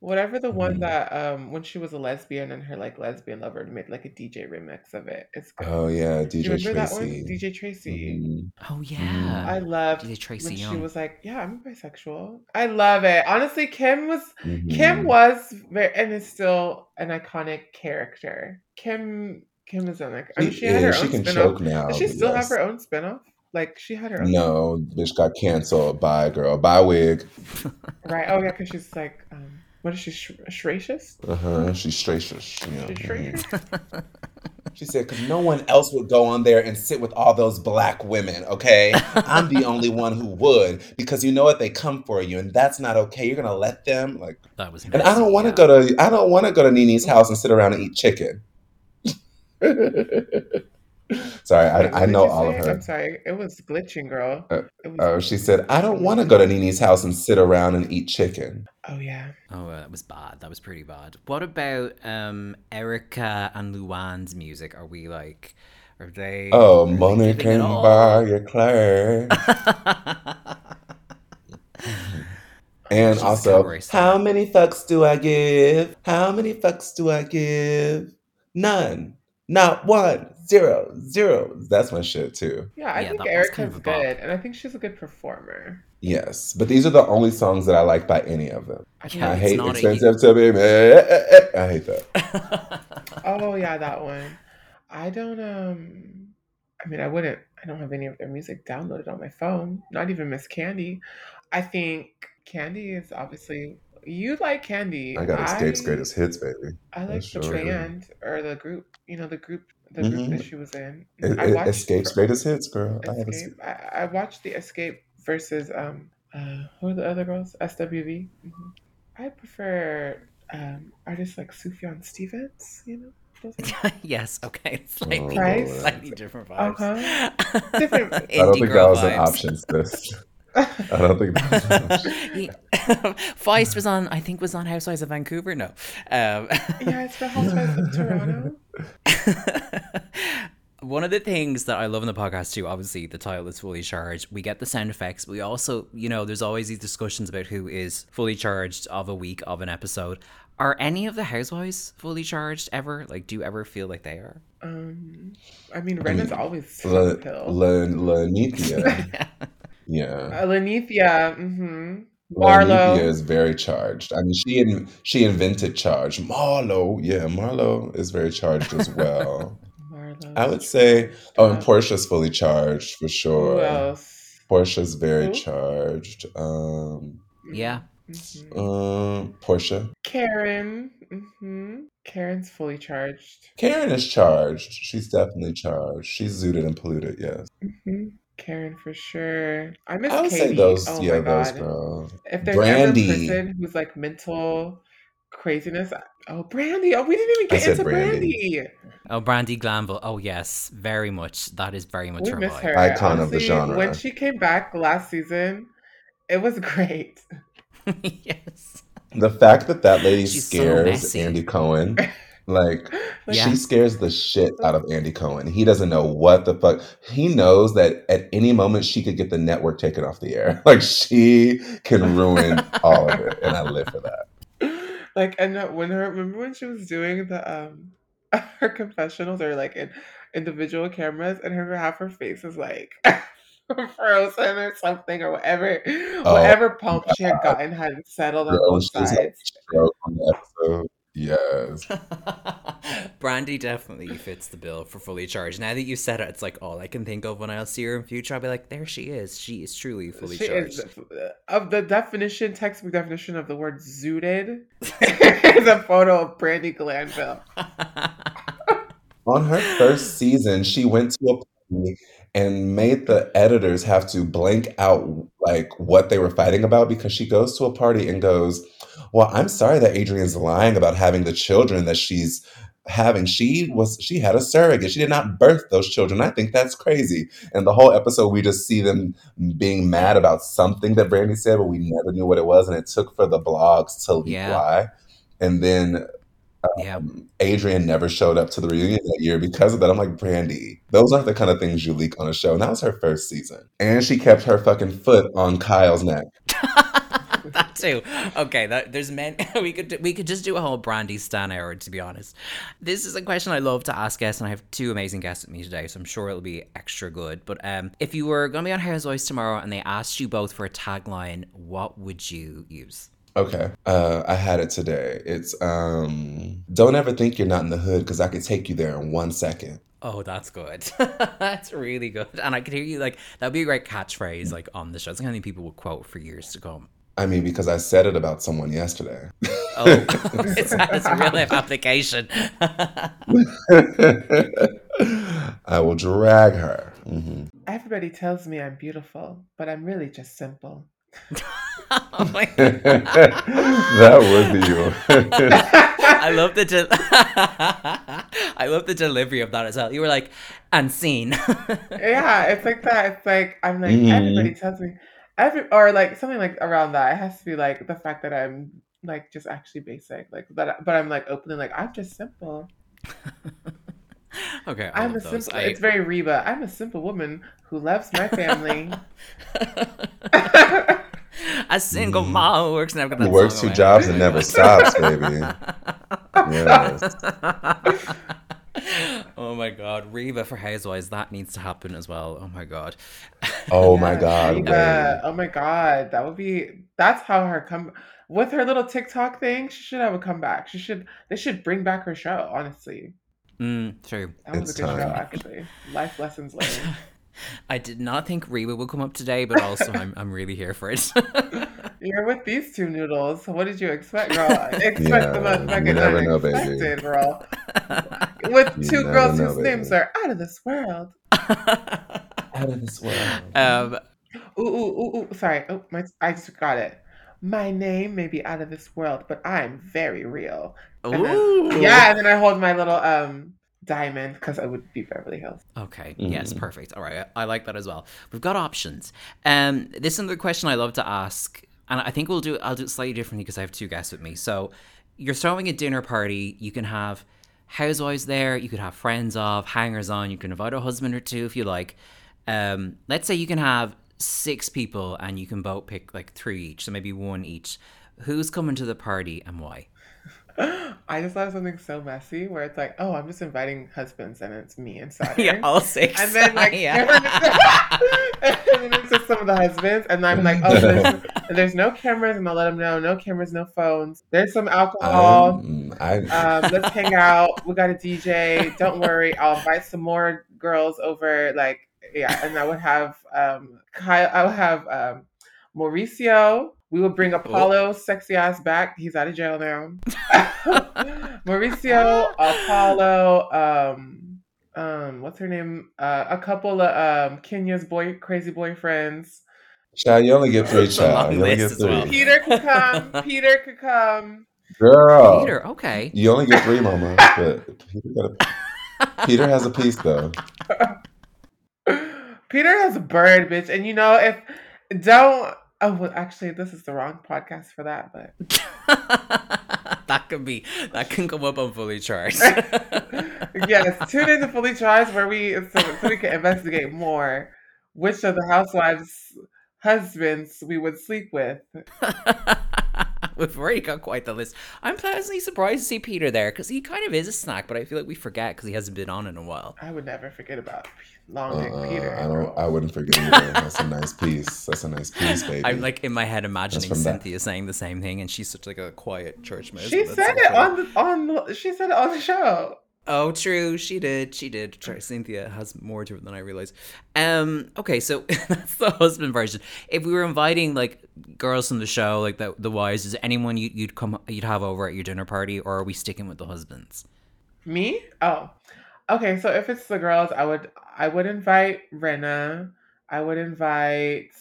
Whatever the one Mhm. that um when she was a lesbian and her like lesbian lover made like a DJ remix of it. It's good. Oh yeah, Do you DJ remember that one? Tracy. DJ Tracy. Mhm. Oh yeah. I loved DJ Tracy when she was like, "Yeah, I'm bisexual." I love it. Honestly, Kim was Mhm. Kim was very and is still an iconic character. Kim Kim is on like I mean, she had her is. own She can spin-off. choke now. Does she still yes. have her own spin-off? Like she had her own No, bitch got canceled. Bye, girl. Bye, wig. right? Oh yeah, because she's like, um, what is she? Sh- Shratious? Uh huh. She's straight. She's, She's mhm. She said, because no one else would go on there and sit with all those black women, okay? I'm the only one who would because you know what? They come for you, and that's not okay. You're gonna let them like. that was And I don't want to yeah. go to. I don't want to go to NeNe's house and sit around and eat chicken. Sorry, Wait, I, I know you all of say? her. I'm sorry, it was glitching, girl. Uh, was Oh, she said, I don't want to go to NeNe's house and sit around and eat chicken. Oh yeah. Oh, uh, that was bad. That was pretty bad. What about um Erika and Luann's music? Are we like, are they? Oh, are money giving it can all? buy your clothes. And also, how many fucks do I give? How many fucks do I give? None. Not one. Zero. Zero. That's my shit too. Yeah, I Yeah, think that was Erika's kind of good, and I think she's a good performer. Yes. But these are the only songs that I like by any of them. I Yeah, I hate not a- expensive to be made. I hate that. Oh yeah, that one. I don't um I mean I wouldn't I don't have any of their music downloaded on my phone. Not even Miss Kandi. I think Kandi is obviously you like Kandi. I got Xscape's I- greatest hits, baby. I like That's the sure. band or the group, you know, the group the group Mhm. that she was in. It, I it- watched Xscape's greatest hits, girl. I have Xscape. I, I watched the Xscape versus um uh who are the other girls? SWV. hmm I prefer um artists like Sufjan Stevens, you know. Yes. Okay. Slightly, Oh, Price? Slightly different vibes. Uh-huh. Different- I I don't think that was an vibes. option, sis. I don't think that was an option. he, Feist was on, I think, was on Housewives of Vancouver. No. Um, yeah, it's the Housewives of Toronto. One of the things that I love in the podcast too, obviously the title is fully charged. We get the sound effects. We also, you know, there's always these discussions about who is fully charged of a week of an episode. Are any of the housewives fully charged ever? Like, do you ever feel like they are? Um, I mean, Ren is always La, on the. La, Lanithia. Yeah. Uh, Lanithia, mm-hmm. Lanithia Marlo. is very charged. I mean, she in, she invented charge. Marlo, yeah, Marlo is very charged as well. Marlo. I would say, oh, and Porsha's fully charged for sure. Who sure. else? Porsha's very Who? charged. Um, yeah. Mhm. um, Porsha. Karen. hmm Karen's fully charged. Karen is charged. She's definitely charged. She's zooted and polluted. Yes, hmm Karen for sure. I miss I would Katie. say those. oh yeah, my those god. girls. If there's Brandi. ever a person who's like mental craziness, oh Brandi. Oh, we didn't even get said into Brandi. Brandi. Oh, Brandi Glanville. Oh, yes, very much. That is very much We her miss vibe. her. Icon of the genre. When she came back last season, it was great. yes. The fact that that lady She's scares messy. Andy Cohen Like, she scares the shit out of Andy Cohen. He doesn't know what the fuck. He knows that at any moment she could get the network taken off the air. Like she can ruin all of it, and I live for that. like and when her remember when she was doing the um her confessionals or like in individual cameras and her half her face is like frozen or something or whatever Oh whatever pump she had gotten had settled on both sides. A stroke on the episode. Yes. Brandi definitely fits the bill for fully charged. Now that you said it, it's like all I can think of when I'll see her in future. I'll be like, there she is. She is truly fully She charged. is uh, of the definition, textbook definition of the word zooted is a photo of Brandi Glanville. On her first season, she went to a party and made the editors have to blank out like what they were fighting about because she goes to a party and goes, "Well, I'm sorry that Adrian's lying about having the children that she's having. She was she had a surrogate. She did not birth those children. I think that's crazy." And the whole episode we just see them being mad about something that Brandi said, but we never knew what it was and it took for the blogs to leak Yeah. why. And then yeah. um, Adrian never showed up to the reunion that year because of that. I'm like, Brandi, those aren't the kind of things you leak on a show. And that was her first season. And she kept her fucking foot on Kyle's neck. that too. Okay, that, there's men. We could we could just do a whole Brandi Stan hour. To be honest, this is a question I love to ask guests, and I have two amazing guests with me today, so I'm sure it'll be extra good. But um, if you were going to be on Housewives tomorrow and they asked you both for a tagline, what would you use? Okay. Uh, I had it today. It's um, don't ever think you're not in the hood because I could take you there in one second. Oh, that's good. that's really good. And I could hear you like that'd be a great catchphrase like on the show. It's the kind of thing people will quote for years to come. I mean, because I said it about someone yesterday. Oh, it's, it's a real life application. I will drag her. hmm Everybody tells me I'm beautiful, but I'm really just simple. oh my god. that would be you. I love the de- I love the delivery of that as well. You were like, and scene. yeah, it's like that. It's like I'm like Mhm. everybody tells me every or like something like around that. It has to be like the fact that I'm like just actually basic, like that. But I'm like openly like I'm just simple. okay, I I'm a simple. I- It's very Reba. I'm a simple woman who loves my family. a single Mhm. mom who works never Who works two jobs and never stops, baby. Yes. Oh my god, Reba for Housewives, that needs to happen as well. Oh my god. Oh my God, Reba. Oh my god, that would be. That's how her come with her little TikTok thing. She should have a comeback. She should. They should bring back her show. Honestly, Mm, true. that was It's a good show. Actually, life lessons learned. I did not think Reba would come up today, but also I'm I'm really here for it. You're with these two noodles. What did you expect, girl? Expect the most you fucking never know, baby. unexpected, girl. With You two girls know, whose baby. names are out of this world. Out of this world. um, Ooh, ooh, ooh, ooh. Sorry. Oh, my, I just got it. My name may be out of this world, but I'm very real. And then- Yeah, and then I hold my little um diamond because I would be Beverly Hills. Okay. Yes. Mhm. Perfect. All right. I I like that as well. We've got options. Um, this is another question I love to ask, and I think we'll do. I'll do it slightly differently because I have two guests with me. So, you're throwing a dinner party. You can have housewives there. You could have friends of, hangers on. You can invite a husband or two if you like. Um, let's say you can have six people, and you can both pick like three each, so maybe one each. Who's coming to the party and why? I just thought of something so messy where it's like, oh, I'm just inviting husbands and it's me and Saturn. yeah, all six. And then like yeah. and then it's just some of the husbands, and I'm like, oh, there's, there's no cameras, and I'll let them know, no cameras, no phones. There's some alcohol. Um, I, Um, let's hang out. We got a DJ. Don't worry, I'll invite some more girls over. Like, yeah, and I would have um, Kyle. I would have um, Mauricio. We would bring Apollo, sexy ass, back. He's out of jail now. Mauricio, Apollo, um, um, what's her name? Uh, a couple of um, Kenya's boy, crazy boyfriends. child, you only get three, It's child. You only get list as well. three. Peter could come. Peter could come. Girl. Peter. Okay. You only get three, mama. But Peter, got a, Peter has a piece, though. Peter has a bird, bitch. And you know, if don't oh well, actually this is the wrong podcast for that, but that can be that can come up on fully charged. yes, tune in to Fully Charged where we so, so we can investigate more which of the housewives' husbands we would sleep with. We've already got quite the list. I'm pleasantly surprised to see Peter there because he kind of is a snack, but I feel like we forget because he hasn't been on in a while. I would never forget about long neck uh, Peter. I don't. I wouldn't forget either. That's a nice piece. That's a nice piece, baby. I'm like in my head imagining Cynthia that. saying the same thing, and she's such like a quiet church mouse. She said it on the on. She said it on the show. Oh, true. She did. She did. Cynthia has more to it than I realized. Um. Okay, so that's the husband version. If we were inviting like girls from the show, like the the wives, is anyone you, you'd come you'd have over at your dinner party, or are we sticking with the husbands? Me? Oh, okay. So if it's the girls, I would I would invite Rinna. I would invite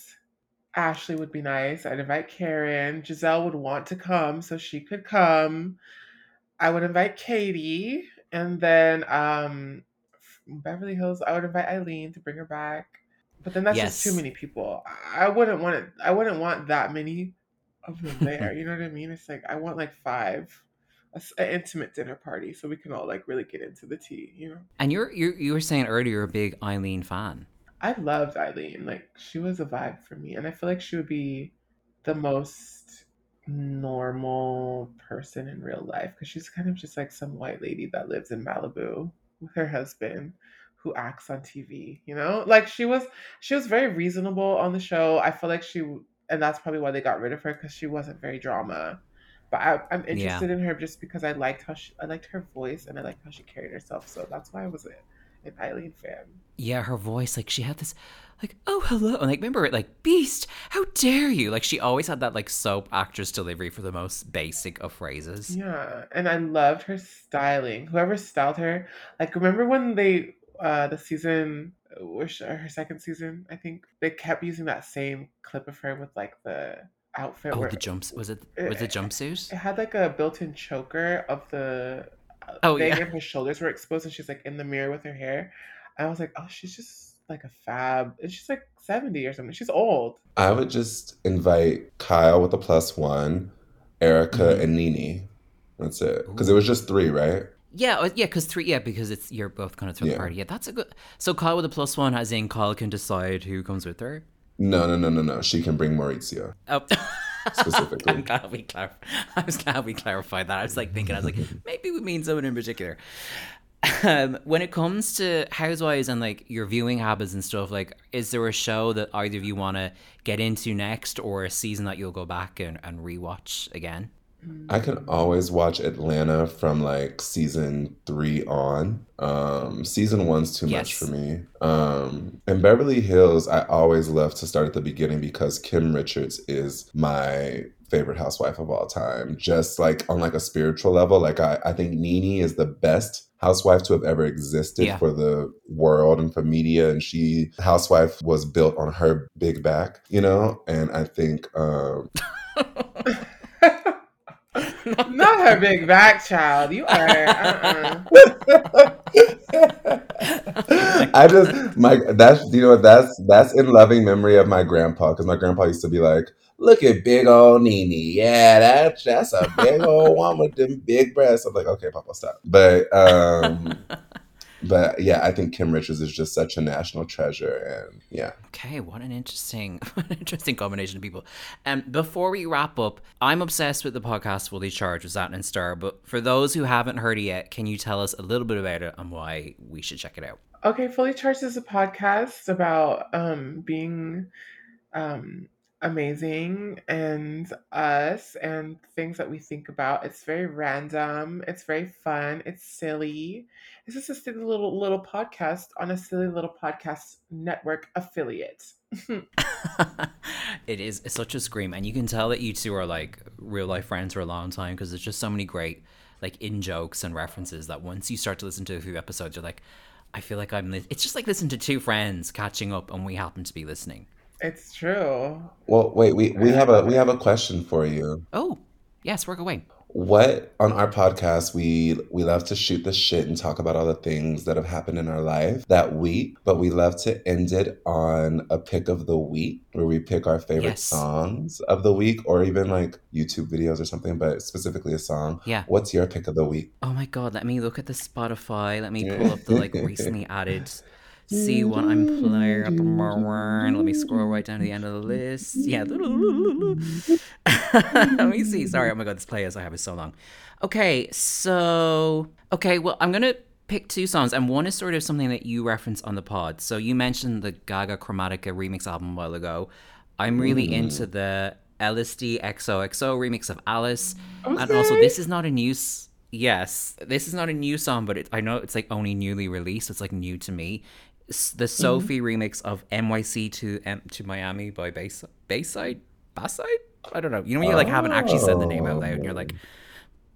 Ashley. Would be nice. I'd invite Karen. Gizelle would want to come, so she could come. I would invite Katie. And then um Beverly Hills, I would invite Eileen to bring her back. But then that's yes. just too many people. I wouldn't want it I wouldn't want that many of them there. you know what I mean? It's like I want like five. An intimate dinner party so we can all like really get into the tea, you know. And you're you you were saying earlier you're a big Eileen fan. I loved Eileen. Like she was a vibe for me, and I feel like she would be the most normal person in real life because she's kind of just like some white lady that lives in Malibu with her husband who acts on TV, you know? Like she was she was very reasonable on the show. I feel like she and that's probably why they got rid of her because she wasn't very drama. But I, am interested yeah. in her just because I liked how she I liked her voice and I liked how she carried herself. So that's why I was an Eileen fan. Yeah, her voice, like she had this like, oh hello. And like remember it, like Beast, how dare you? Like she always had that like soap actress delivery for the most basic of phrases. Yeah. And I loved her styling. Whoever styled her, like remember when they uh the season which her second season, I think, they kept using that same clip of her with like the outfit. Oh, the jumps was it was it jumpsuit? It had like a built-in choker of the oh thing, yeah. and her shoulders were exposed, and she's like in the mirror with her hair. I was like, oh, she's just like a fab. And she's like 70 or something. She's old. I would just invite Kyle with a plus one, Erika mm-hmm. and NeNe. That's it. Because it was just three, right? Yeah, uh, yeah, because three, yeah, because it's you're both kind of third yeah. party. Yeah, that's a good. So Kyle with a plus one, as in Kyle can decide who comes with her. No, no, no, no, no. She can bring Mauricio. Oh. Specifically. I'm glad we clar- I was glad we clarified that. I was like thinking, I was like, maybe we mean someone in particular um, when it comes to housewives and like your viewing habits and stuff like is there a show that either of you want to get into next or a season that you'll go back and, and rewatch again I can always watch Atlanta from like season three on. Um, season one's too yes. much for me. Um, and Beverly Hills, I always love to start at the beginning because Kim Richards is my favorite housewife of all time. Just like on like a spiritual level, like I, I think Nene is the best housewife to have ever existed yeah. for the world and for media and she housewife was built on her big back you know and i think um Not her big back child. You are. Uh-uh. I just my that's you know what that's that's in loving memory of my grandpa because my grandpa used to be like, "Look at big old Nene. Yeah, that's that's a big old one with them big breasts." I'm like, "Okay, Papa, stop." But um, but yeah, I think Kim Richards is just such a national treasure, and yeah. Okay, what an interesting, interesting combination of people. And um, before we wrap up, I'm obsessed with the podcast Fully Charged with Zat and Star. But for those who haven't heard it yet, can you tell us a little bit about it and why we should check it out? Okay, Fully Charged is a podcast about um, being um, amazing and us and things that we think about. It's very random. It's very fun. It's silly. It's is a silly little little podcast on a silly little podcast network affiliate. it is it's such a scream, and you can tell that you two are like real life friends for a long time because there's just so many great like in jokes and references that once you start to listen to a few episodes, you're like, I feel like I'm. Li-. It's just like listening to two friends catching up, and we happen to be listening. It's true. Well, wait, we, we have a we have a question for you. Oh, yes, work away. What on our podcast we we love to shoot the shit and talk about all the things that have happened in our life that week, but we love to end it on a pick of the week where we pick our favorite Yes. songs of the week or even like YouTube videos or something, but specifically a song. Yeah. What's your pick of the week? Oh my god, let me look at the Spotify. Let me pull up the like recently added see what I'm playing at the mm-hmm. moment. Let me scroll right down to the end of the list. Yeah. Let me see. Sorry, oh my god, this playlist I have is so long. Okay, so okay, well I'm gonna pick two songs, and one is sort of something that you referenced on the pod. So you mentioned the Gaga Chromatica remix album a while ago. I'm really mm. into the LSD XOXO remix of Alice, and also this is not a new. s- Yes, this is not a new song, but it, I know it's like only newly released. It's like new to me. The mm-hmm. Sophie remix of NYC to M- to Miami by Bass Bayside Basside. I don't know. You know when you like haven't actually said the name out loud, and you're like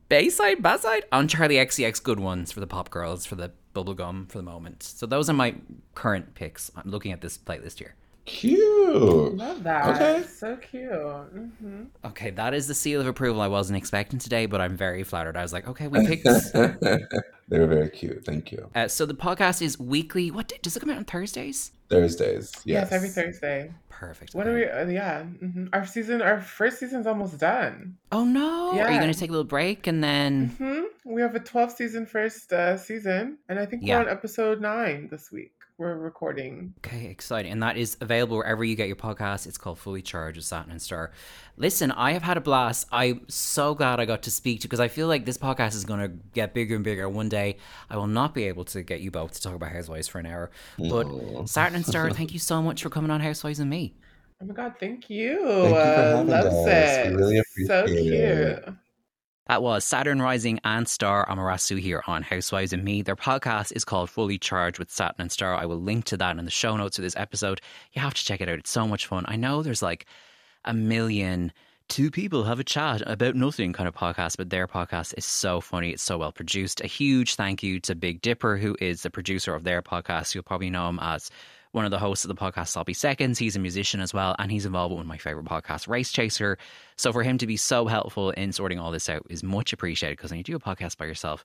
Bayside Basside on Charli XCX. Good ones for the pop girls for the bubblegum for the moment. So those are my current picks. I'm looking at this playlist here. Cute. Love that. Okay. So cute. hmm Okay, that is the seal of approval I wasn't expecting today, but I'm very flattered. I was like, okay, we picked. this. they were very cute. Thank you. uh, so the podcast is weekly. What day, does it come out on Thursdays? Thursdays. Yes. Yes. every Thursday. Perfect. What okay. are we? Uh, yeah. hmm Our season, our first season's almost done. Oh no! Yeah. Are you going to take a little break and then? hmm We have a 12 season first uh, season, and I think Yeah. we're on episode nine this week. We're recording. Okay, exciting. And that is available wherever you get your podcast. It's called Fully Charged with Saturn and Star. Listen, I have had a blast. I'm so glad I got to speak to you because I feel like this podcast is going to get bigger and bigger. One day, I will not be able to get you both to talk about Housewives for an hour. But Aw. Saturn and Star, thank you so much for coming on Housewives and me. Oh my god, thank you. Thank you for uh, having loves us. it. We really so cute. it. That was Saturn Rising and Star Amerasu here on Housewives and Me. Their podcast is called Fully Charged with Saturn and Star. I will link to that in the show notes of this episode. You have to check it out. It's so much fun. I know there's like a million two people have a chat about nothing kind of podcast, but their podcast is so funny. It's so well produced. A huge thank you to Big Dipper, who is the producer of their podcast. You'll probably know him as one of the hosts of the podcast, Sloppy Seconds. He's a musician as well, and he's involved with one of my favorite podcasts, Race Chaser. So for him to be so helpful in sorting all this out is much appreciated because when you do a podcast by yourself,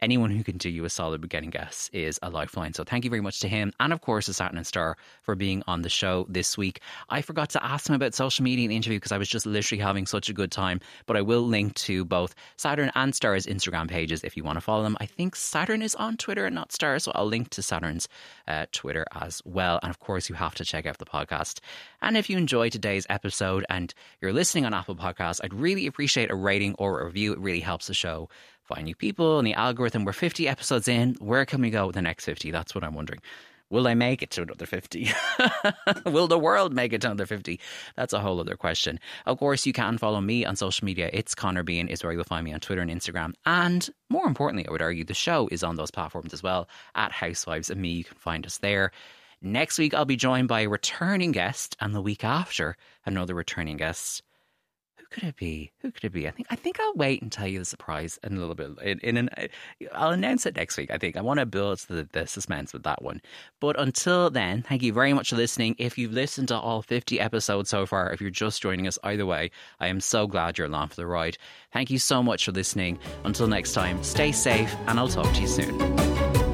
anyone who can do you a solid beginning guess is a lifeline. So thank you very much to him, and of course to Saturn and Star for being on the show this week. I forgot to ask him about social media in the interview because I was just literally having such a good time. But I will link to both Saturn and Star's Instagram pages if you want to follow them. I think Saturn is on Twitter and not Star, so I'll link to Saturn's uh, Twitter as well. And of course, you have to check out the podcast. And if you enjoyed today's episode and you're listening on Apple Podcasts, I'd really appreciate a rating or a review. It really helps the show find new people and the algorithm. We're 50 episodes in. Where can we go with the next 50? That's what I'm wondering. Will I make it to another 50? Will the world make it to another 50? That's a whole other question. Of course, you can follow me on social media. It's Connor Bean is where you'll find me on Twitter and Instagram. And more importantly, I would argue the show is on those platforms as well at Housewives and Me. You can find us there. Next week, I'll be joined by a returning guest, and the week after, another returning guest. Could it be? Who could it be? I think I think I'll wait and tell you the surprise in a little bit. In, in an, uh, I'll announce it next week. I think I want to build the, the suspense with that one. But until then, thank you very much for listening. If you've listened to all fifty episodes so far, if you're just joining us, either way, I am so glad you're along for the ride. Thank you so much for listening. Until next time, stay safe, and I'll talk to you soon.